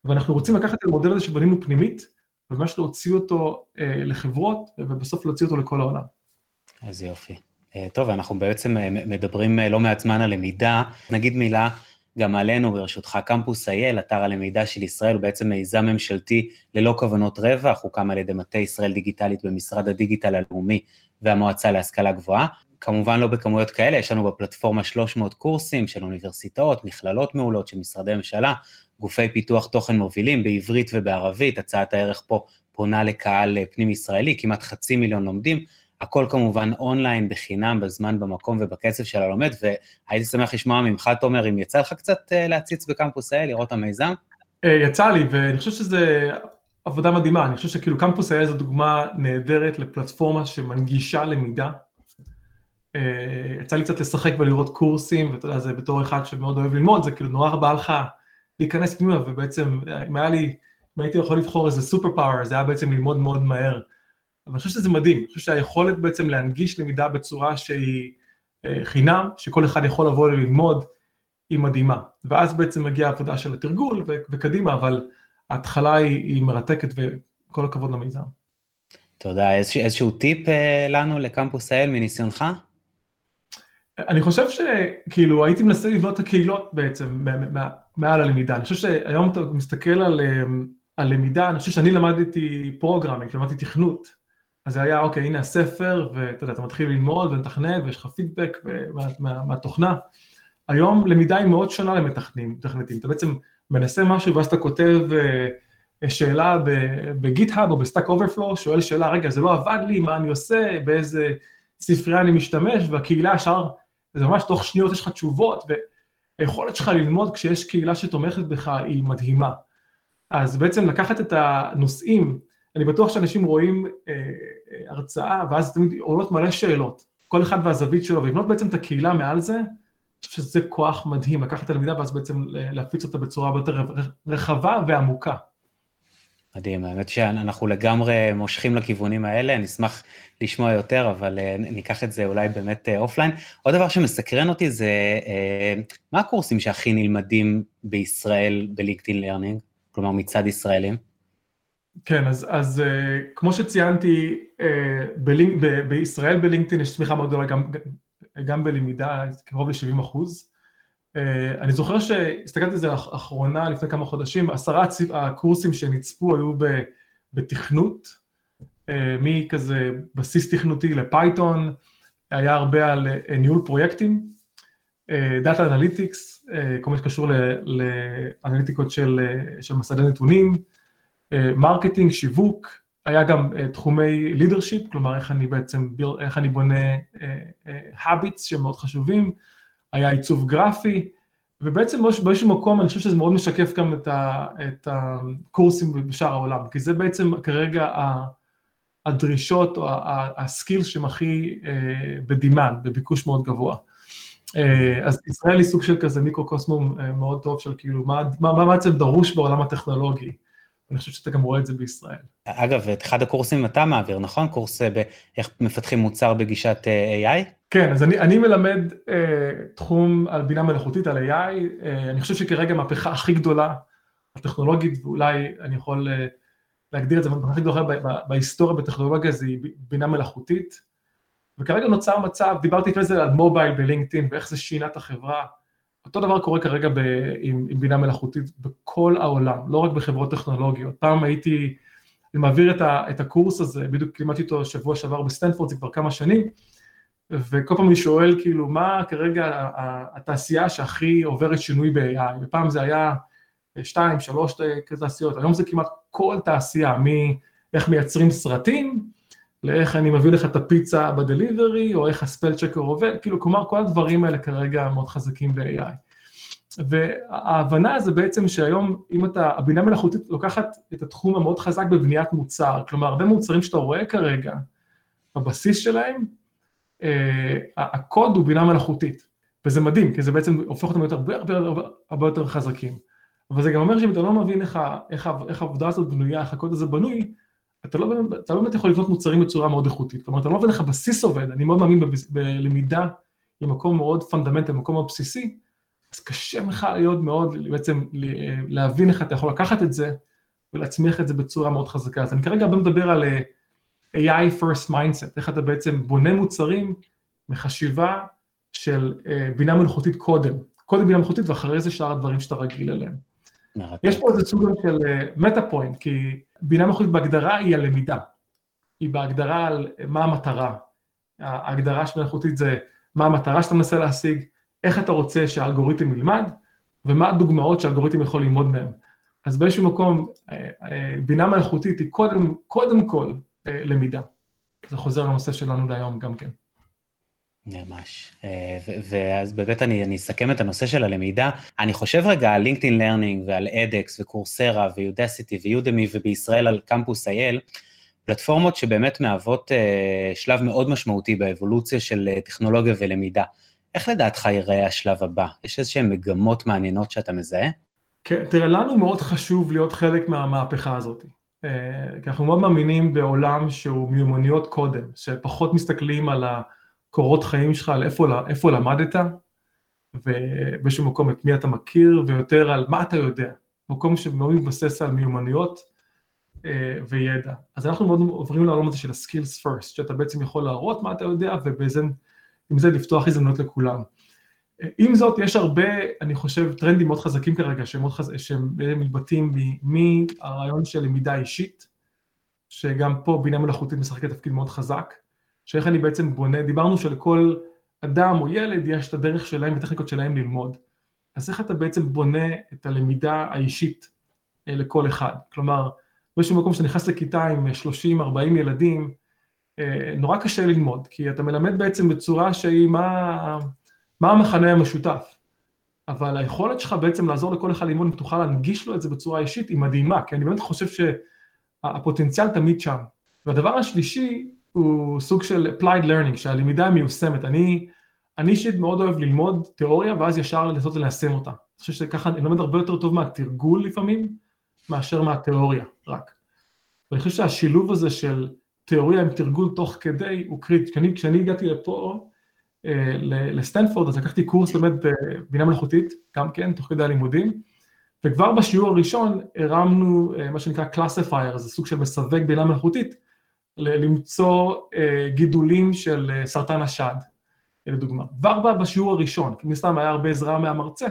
ואנחנו רוצים לקחת את המודל הזה שבנינו פנימית, וממש להוציא אותו אה, לחברות, ובסוף להוציא אותו לכל העולם. איזה יופי. אה, טוב, אנחנו בעצם אה, מדברים אה, לא מעט זמן על למידה. נגיד מילה גם עלינו, ברשותך, קמפוס אייל, אתר הלמידה של ישראל, הוא בעצם מיזם ממשלתי ללא כוונות רווח, הוקם על ידי מטה ישראל דיגיטלית במשרד הדיגיטל הלאומי והמועצה להשכלה גבוהה. כמובן לא בכמויות כאלה, יש לנו בפלטפורמה 300 קורסים של אוניברסיטאות, מכללות מעולות, של משרדי ממשלה, גופי פיתוח תוכן מובילים בעברית ובערבית, הצעת הערך פה פונה לקהל פנים ישראלי, כמעט חצי מיליון לומדים, הכל כמובן אונליין, בחינם, בזמן, במקום ובקצב של הלומד, והייתי שמח לשמוע ממך, תומר, אם יצא לך קצת אה, להציץ בקמפוס האל, לראות את המיזם? אה, יצא לי, ואני חושב שזה עבודה מדהימה, אני חושב שכאילו קמפוס האל זו דוגמה נהדרת לפלטפורמה שמנגישה למידה. אה, יצא לי קצת לשחק ולראות קורסים, ואתה יודע, זה בתור אחד שמאוד אוהב ללמוד, זה כאילו נורא בא לך להיכנס פנימה, ובעצם, אם היה לי, אם הייתי יכול לבחור איזה סופר פאוור, זה היה בעצם ללמוד מאוד מהר. אבל אני חושב שזה מדהים, אני חושב שהיכולת בעצם להנגיש למידה בצורה שהיא אה, חינם, שכל אחד יכול לבוא ללמוד, היא מדהימה. ואז בעצם מגיעה העבודה של התרגול וקדימה, אבל ההתחלה היא, היא מרתקת וכל הכבוד למיזם. תודה. איזשה, איזשהו טיפ אה, לנו לקמפוס IL מניסיונך? אני חושב שכאילו הייתי מנסה לבנות את הקהילות בעצם מעל הלמידה. אני חושב שהיום אתה מסתכל על, אה, על למידה, אני חושב שאני למדתי programming, למדתי תכנות. אז זה היה, אוקיי, הנה הספר, ואתה יודע, אתה מתחיל ללמוד ולתכנת, ויש לך פידבק מה, מה, מהתוכנה. היום למידה היא מאוד שונה למתכנים, מתכנתים. אתה בעצם מנסה משהו, ואז אתה כותב אה, שאלה ב GitHub או ב Stack Overflow, שואל שאלה, רגע, זה לא עבד לי, מה אני עושה, באיזה ספרייה אני משתמש, והקהילה ישר, זה ממש תוך שניות יש לך תשובות, והיכולת שלך ללמוד כשיש קהילה שתומכת בך היא מדהימה. אז בעצם לקחת את הנושאים, אני בטוח שאנשים רואים אה, אה, הרצאה, ואז תמיד עולות מלא שאלות, כל אחד והזווית שלו, ולבנות בעצם את הקהילה מעל זה, אני חושב שזה כוח מדהים, לקחת את הלמידה ואז בעצם להפיץ אותה בצורה יותר רחבה ועמוקה. מדהים, האמת שאנחנו לגמרי מושכים לכיוונים האלה, אני אשמח לשמוע יותר, אבל אה, ניקח את זה אולי באמת offline. אה, עוד דבר שמסקרן אותי זה, מה הקורסים שהכי נלמדים בישראל ב LinkedIn Learning? כלומר מצד ישראלים? כן, אז, אז uh, כמו שציינתי, אה, בלינק, ב, בישראל בלינקדאין יש צמיחה מאוד גדולה גם, גם בלמידה, קרוב ל-70 אחוז. אה, אני זוכר שהסתכלתי על זה לאחרונה, לפני כמה חודשים, עשרה הקורסים שנצפו היו ב, בתכנות, אה, מכזה בסיס תכנותי ל Python, היה הרבה על אה, ניהול פרויקטים, data analytics, כל מה שקשור לאנליטיקות של, של מסדי נתונים, marketing, שיווק, היה גם אה, תחומי leadership, כלומר איך אני בעצם, איך אני בונה uh, habits שהם מאוד חשובים, היה עיצוב גרפי, ובעצם באיזשהו מקום אני חושב שזה מאוד משקף גם את, ה, את הקורסים בשאר העולם, כי זה בעצם כרגע הדרישות או הסקילס שהם הכי בדימן, בביקוש מאוד גבוה. אז ישראל היא סוג של כזה מיקרו-קוסמום מאוד טוב של כאילו מה בעצם דרוש בעולם הטכנולוגי. אני חושב שאתה גם רואה את זה בישראל. אגב, את אחד הקורסים אתה מעביר, נכון? קורס אה, באיך מפתחים מוצר בגישת אה, AI? כן, אז אני, אני מלמד אה, תחום על בינה מלאכותית, על AI. אה, אני חושב שכרגע המהפכה הכי גדולה הטכנולוגית, ואולי אני יכול אה, להגדיר את זה, המהפכה הכי גדולה בהיסטוריה בטכנולוגיה זה בינה מלאכותית. וכרגע נוצר מצב, דיברתי לפני זה על מובייל בלינקדאין ואיך זה שינה את החברה. אותו דבר קורה כרגע ב, עם, עם בינה מלאכותית בכל העולם, לא רק בחברות טכנולוגיות. פעם הייתי, אני מעביר את, ה, את הקורס הזה, בדיוק לימדתי אותו שבוע שעבר בסטנפורד, זה כבר כמה שנים, וכל פעם אני שואל כאילו מה כרגע התעשייה שהכי עוברת שינוי ב-AI, ופעם זה היה שתיים, שלוש תעשיות, היום זה כמעט כל תעשייה, מאיך מייצרים סרטים, לאיך אני מביא לך את הפיצה ב delivery, או איך ה spell checker עובד, כאילו, כלומר, כל הדברים האלה כרגע מאוד חזקים ב-AI. וההבנה זה בעצם שהיום, אם אתה, הבינה מלאכותית לוקחת את התחום המאוד חזק בבניית מוצר, כלומר, הרבה מוצרים שאתה רואה כרגע, בבסיס שלהם, אה, הקוד הוא בינה מלאכותית, וזה מדהים, כי זה בעצם הופך אותם להיות הרבה הרבה הרבה, הרבה יותר חזקים. אבל זה גם אומר שאם אתה לא מבין איך, איך, איך העבודה הזאת בנויה, איך הקוד הזה בנוי, אתה לא, אתה לא באמת יכול לבנות מוצרים בצורה מאוד איכותית, כלומר אתה לא מבין איך הבסיס עובד, אני מאוד מאמין בלמידה עם מקום מאוד פונדמנטל, מקום מאוד בסיסי, אז קשה לך להיות מאוד, בעצם להבין איך אתה יכול לקחת את זה ולהצמיח את זה בצורה מאוד חזקה. אז אני כרגע הרבה מדבר על אה, AI first mindset, איך אתה בעצם בונה מוצרים מחשיבה של אה, בינה מלאכותית קודם, קודם בינה מלאכותית ואחרי זה שאר הדברים שאתה רגיל אליהם. יש פה איזה סוג של מטה uh, פוינט, כי בינה מלאכותית בהגדרה היא הלמידה, היא בהגדרה על מה המטרה. ההגדרה של מלאכותית זה מה המטרה שאתה מנסה להשיג, איך אתה רוצה שהאלגוריתם ילמד, ומה הדוגמאות שהאלגוריתם יכול ללמוד מהן. אז באיזשהו מקום, אה, אה, בינה מלאכותית היא קודם, קודם כל אה, למידה. זה חוזר לנושא שלנו להיום גם כן. ממש. ואז באמת אני, אני אסכם את הנושא של הלמידה. אני חושב רגע על LinkedIn Learning ועל edX ו Coursera ו Udacity ו Udemy ובישראל על קמפוס IL, פלטפורמות שבאמת מהוות שלב מאוד משמעותי באבולוציה של טכנולוגיה ולמידה. איך לדעתך ייראה השלב הבא? יש איזשהן מגמות מעניינות שאתה מזהה? כן, תראה, לנו מאוד חשוב להיות חלק מהמהפכה הזאת. אה, כי אנחנו מאוד מאמינים בעולם שהוא מיומנויות קודם, שפחות מסתכלים על הקורות חיים שלך, על איפה, איפה למדת, ובאיזשהו מקום את מי אתה מכיר, ויותר על מה אתה יודע. מקום שמאוד מתבסס על מיומנויות אה, וידע. אז אנחנו מאוד עוברים לעולם הזה של ה-skills first, שאתה בעצם יכול להראות מה אתה יודע, ובזה עם זה לפתוח הזדמנות לכולם. עם זאת, יש הרבה, אני חושב, טרנדים מאוד חזקים כרגע, שהם, חז... שהם מתבטאים מהרעיון של למידה אישית, שגם פה בינה מלאכותית משחקת תפקיד מאוד חזק, שאיך אני בעצם בונה, דיברנו שלכל אדם או ילד יש את הדרך שלהם וטכניקות שלהם ללמוד. אז איך אתה בעצם בונה את הלמידה האישית אה, לכל אחד? כלומר, באיזשהו מקום שאתה נכנס לכיתה עם 30-40 ילדים, אה, נורא קשה ללמוד, כי אתה מלמד בעצם בצורה שהיא מה, מה המכנה המשותף. אבל היכולת שלך בעצם לעזור לכל אחד ללמוד, אם תוכל להנגיש לו את זה בצורה אישית, היא מדהימה, כי אני באמת חושב שהפוטנציאל תמיד שם. והדבר השלישי הוא סוג של applied learning, שהלמידה מיושמת. אני, אני אישית מאוד אוהב ללמוד תיאוריה, ואז ישר לנסות ליישם אותה. אני חושב שככה אני לומד הרבה יותר טוב מהתרגול לפעמים, מאשר מהתיאוריה רק. ואני חושב שהשילוב הזה של תיאוריה עם תרגול תוך כדי הוא קריטי. כשאני, כשאני הגעתי לפה, אה, לסטנפורד, אז לקחתי קורס באמת בבינה מלאכותית, גם כן, תוך כדי הלימודים, וכבר בשיעור הראשון הרמנו אה, מה שנקרא classifier, זה סוג של מסווג בינה מלאכותית, למצוא אה, גידולים של סרטן השד, לדוגמה. כבר בשיעור הראשון, כי מסתם היה הרבה עזרה מהמרצה,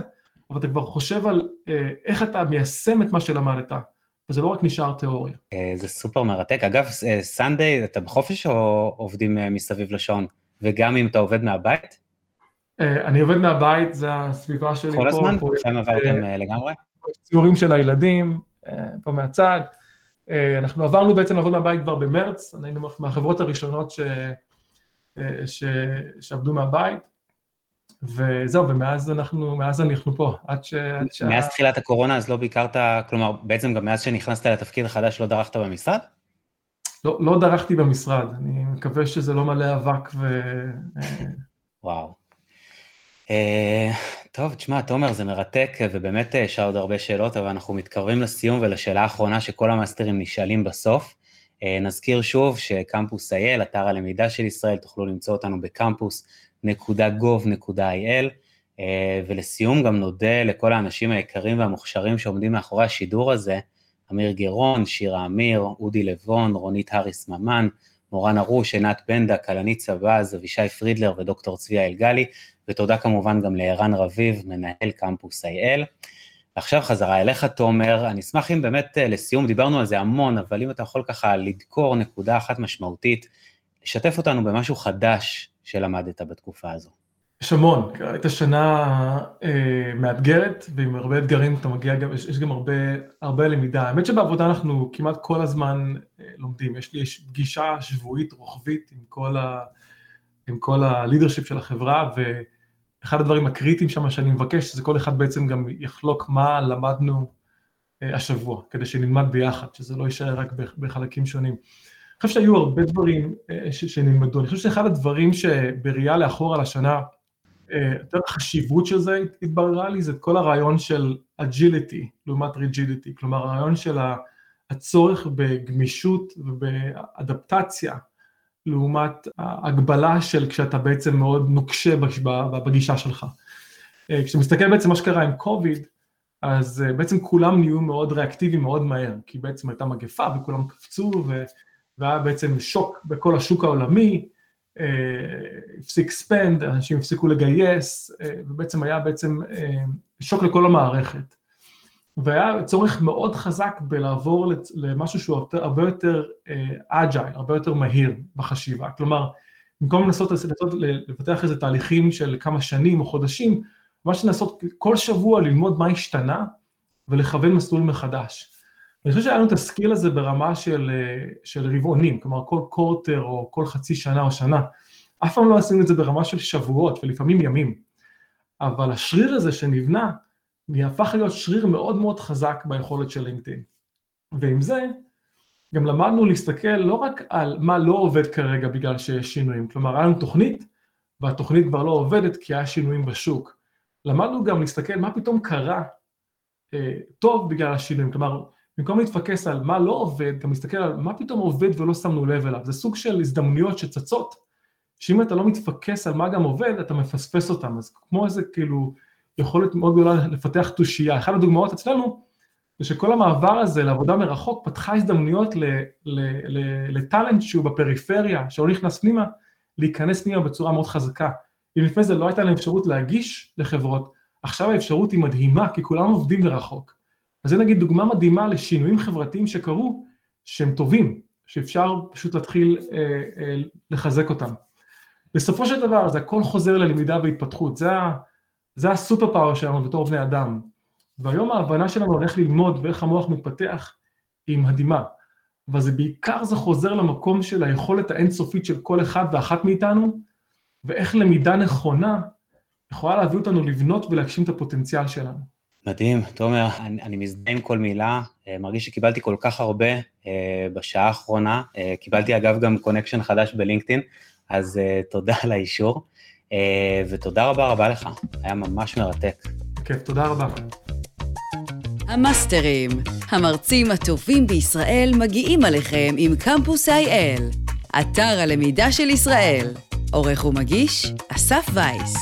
אבל אתה כבר חושב על איך אתה מיישם את מה שלמדת, וזה לא רק נשאר תיאוריה. זה סופר מרתק. אגב, סנדיי, אתה בחופש או עובדים מסביב לשעון? וגם אם אתה עובד מהבית? אה, אני עובד מהבית, זה הסביבה שלי פה. כל הזמן? שם עברתם אה, לגמרי? ציורים של הילדים, אה, פה מהצד. אנחנו עברנו בעצם לעבוד מהבית כבר במרץ, היינו מהחברות הראשונות ש... ש... שעבדו מהבית, וזהו, ומאז אנחנו, מאז אנחנו פה, עד ש... עד ש... מאז תחילת הקורונה אז לא ביקרת, כלומר, בעצם גם מאז שנכנסת לתפקיד החדש לא דרכת במשרד? לא, לא דרכתי במשרד, אני מקווה שזה לא מלא אבק ו... וואו. Uh, טוב, תשמע, תומר, זה מרתק, ובאמת אה, יש עוד הרבה שאלות, אבל אנחנו מתקרבים לסיום ולשאלה האחרונה שכל המאסטרים נשאלים בסוף. Uh, נזכיר שוב שקמפוס אייל, אתר הלמידה של ישראל, תוכלו למצוא אותנו בקמפוס.gov.il, ולסיום גם נודה לכל האנשים היקרים והמוכשרים שעומדים מאחורי השידור הזה, אמיר גרון, שירה אמיר, אודי לבון, רונית האריס ממן, מורן ארוש, עינת בנדה, כלנית סבז, אבישי פרידלר ודוקטור צביה אלגלי, ותודה כמובן גם לערן רביב, מנהל קמפוס IL. ועכשיו חזרה אליך, תומר, אני אשמח אם באמת אה, לסיום, דיברנו על זה המון, אבל אם אתה יכול ככה לדקור נקודה אחת משמעותית, לשתף אותנו במשהו חדש שלמדת בתקופה הזו. יש המון, הייתה שנה אה, מאתגרת, ועם הרבה אתגרים אתה מגיע גם, יש, יש גם הרבה, הרבה למידה. האמת שבעבודה אנחנו כמעט כל הזמן אה, לומדים, יש לי יש פגישה שבועית רוחבית עם כל, ה, עם כל הלידרשיפ של החברה, ואחד הדברים הקריטיים שם שאני מבקש, זה כל אחד בעצם גם יחלוק מה למדנו אה, השבוע, כדי שנלמד ביחד, שזה לא יישאר רק בחלקים שונים. אני חושב שהיו הרבה דברים אה, שנלמדו, אני חושב שאחד הדברים שבראייה לאחור על השנה, יותר החשיבות של זה התבררה לי, זה כל הרעיון של agility לעומת rigidity, כלומר הרעיון של הצורך בגמישות ובאדפטציה לעומת ההגבלה של כשאתה בעצם מאוד נוקשה בגישה שלך. אה, כשאתה מסתכל בעצם מה שקרה עם קוביד, אז אה, בעצם כולם נהיו מאוד ריאקטיביים מאוד מהר, כי בעצם הייתה מגפה וכולם קפצו והיה בעצם שוק בכל השוק העולמי, אה, הפסיק spend, אנשים הפסיקו לגייס, ובעצם היה בעצם שוק לכל המערכת. והיה צורך מאוד חזק בלעבור למשהו שהוא הרבה יותר agile, הרבה יותר מהיר בחשיבה. כלומר, במקום לנסות, לפתח איזה תהליכים של כמה שנים או חודשים, ממש לנסות כל שבוע ללמוד מה השתנה ולכוון מסלול מחדש. אני חושב שהיה לנו את ה skill הזה ברמה של, של רבעונים, כלומר כל קורטר או כל חצי שנה או שנה. אף פעם לא עשינו את זה ברמה של שבועות ולפעמים ימים. אבל השריר הזה שנבנה, הפך להיות שריר מאוד מאוד חזק ביכולת של לינקדאין. ועם זה, גם למדנו להסתכל לא רק על מה לא עובד כרגע בגלל שיש שינויים, כלומר היה לנו תוכנית, והתוכנית כבר לא עובדת כי היה שינויים בשוק. למדנו גם להסתכל מה פתאום קרה אה, טוב בגלל השינויים, כלומר, במקום להתפקס על מה לא עובד, גם להסתכל על מה פתאום עובד ולא שמנו לב אליו. זה סוג של הזדמנויות שצצות, שאם אתה לא מתפקס על מה גם עובד, אתה מפספס אותם. אז כמו איזה כאילו יכולת מאוד גדולה לפתח תושייה. אחת הדוגמאות אצלנו, זה שכל המעבר הזה לעבודה מרחוק פתחה הזדמנויות לטאלנט שהוא בפריפריה, שלא נכנס פנימה, להיכנס פנימה בצורה מאוד חזקה. אם לפני זה לא הייתה להם אפשרות להגיש לחברות, עכשיו האפשרות היא מדהימה, כי כולם עובדים מרחוק. אז זה נגיד דוגמה מדהימה לשינויים חברתיים שקרו, שהם טובים, שאפשר פשוט להתחיל אה, אה, לחזק אותם. בסופו של דבר זה הכל חוזר ללמידה והתפתחות, זה, זה הסופר פאוור שלנו בתור בני אדם. והיום ההבנה שלנו על איך ללמוד ואיך המוח מתפתח היא מדהימה. אבל זה בעיקר זה חוזר למקום של היכולת האינסופית של כל אחד ואחת מאיתנו, ואיך למידה נכונה יכולה להביא אותנו לבנות ולהגשים את הפוטנציאל שלנו. מדהים, תומר, אני, אני מזדהה עם כל מילה, אה, מרגיש שקיבלתי כל כך הרבה אה, בשעה האחרונה, אה, קיבלתי אגב גם connection חדש בלינקדאין, אז תודה על האישור, ותודה רבה רבה לך, היה ממש מרתק. כיף, תודה רבה. המאסטרים, המרצים הטובים בישראל מגיעים אליכם עם קמפוס IL, אתר הלמידה של ישראל. עורך ומגיש, אסף וייס.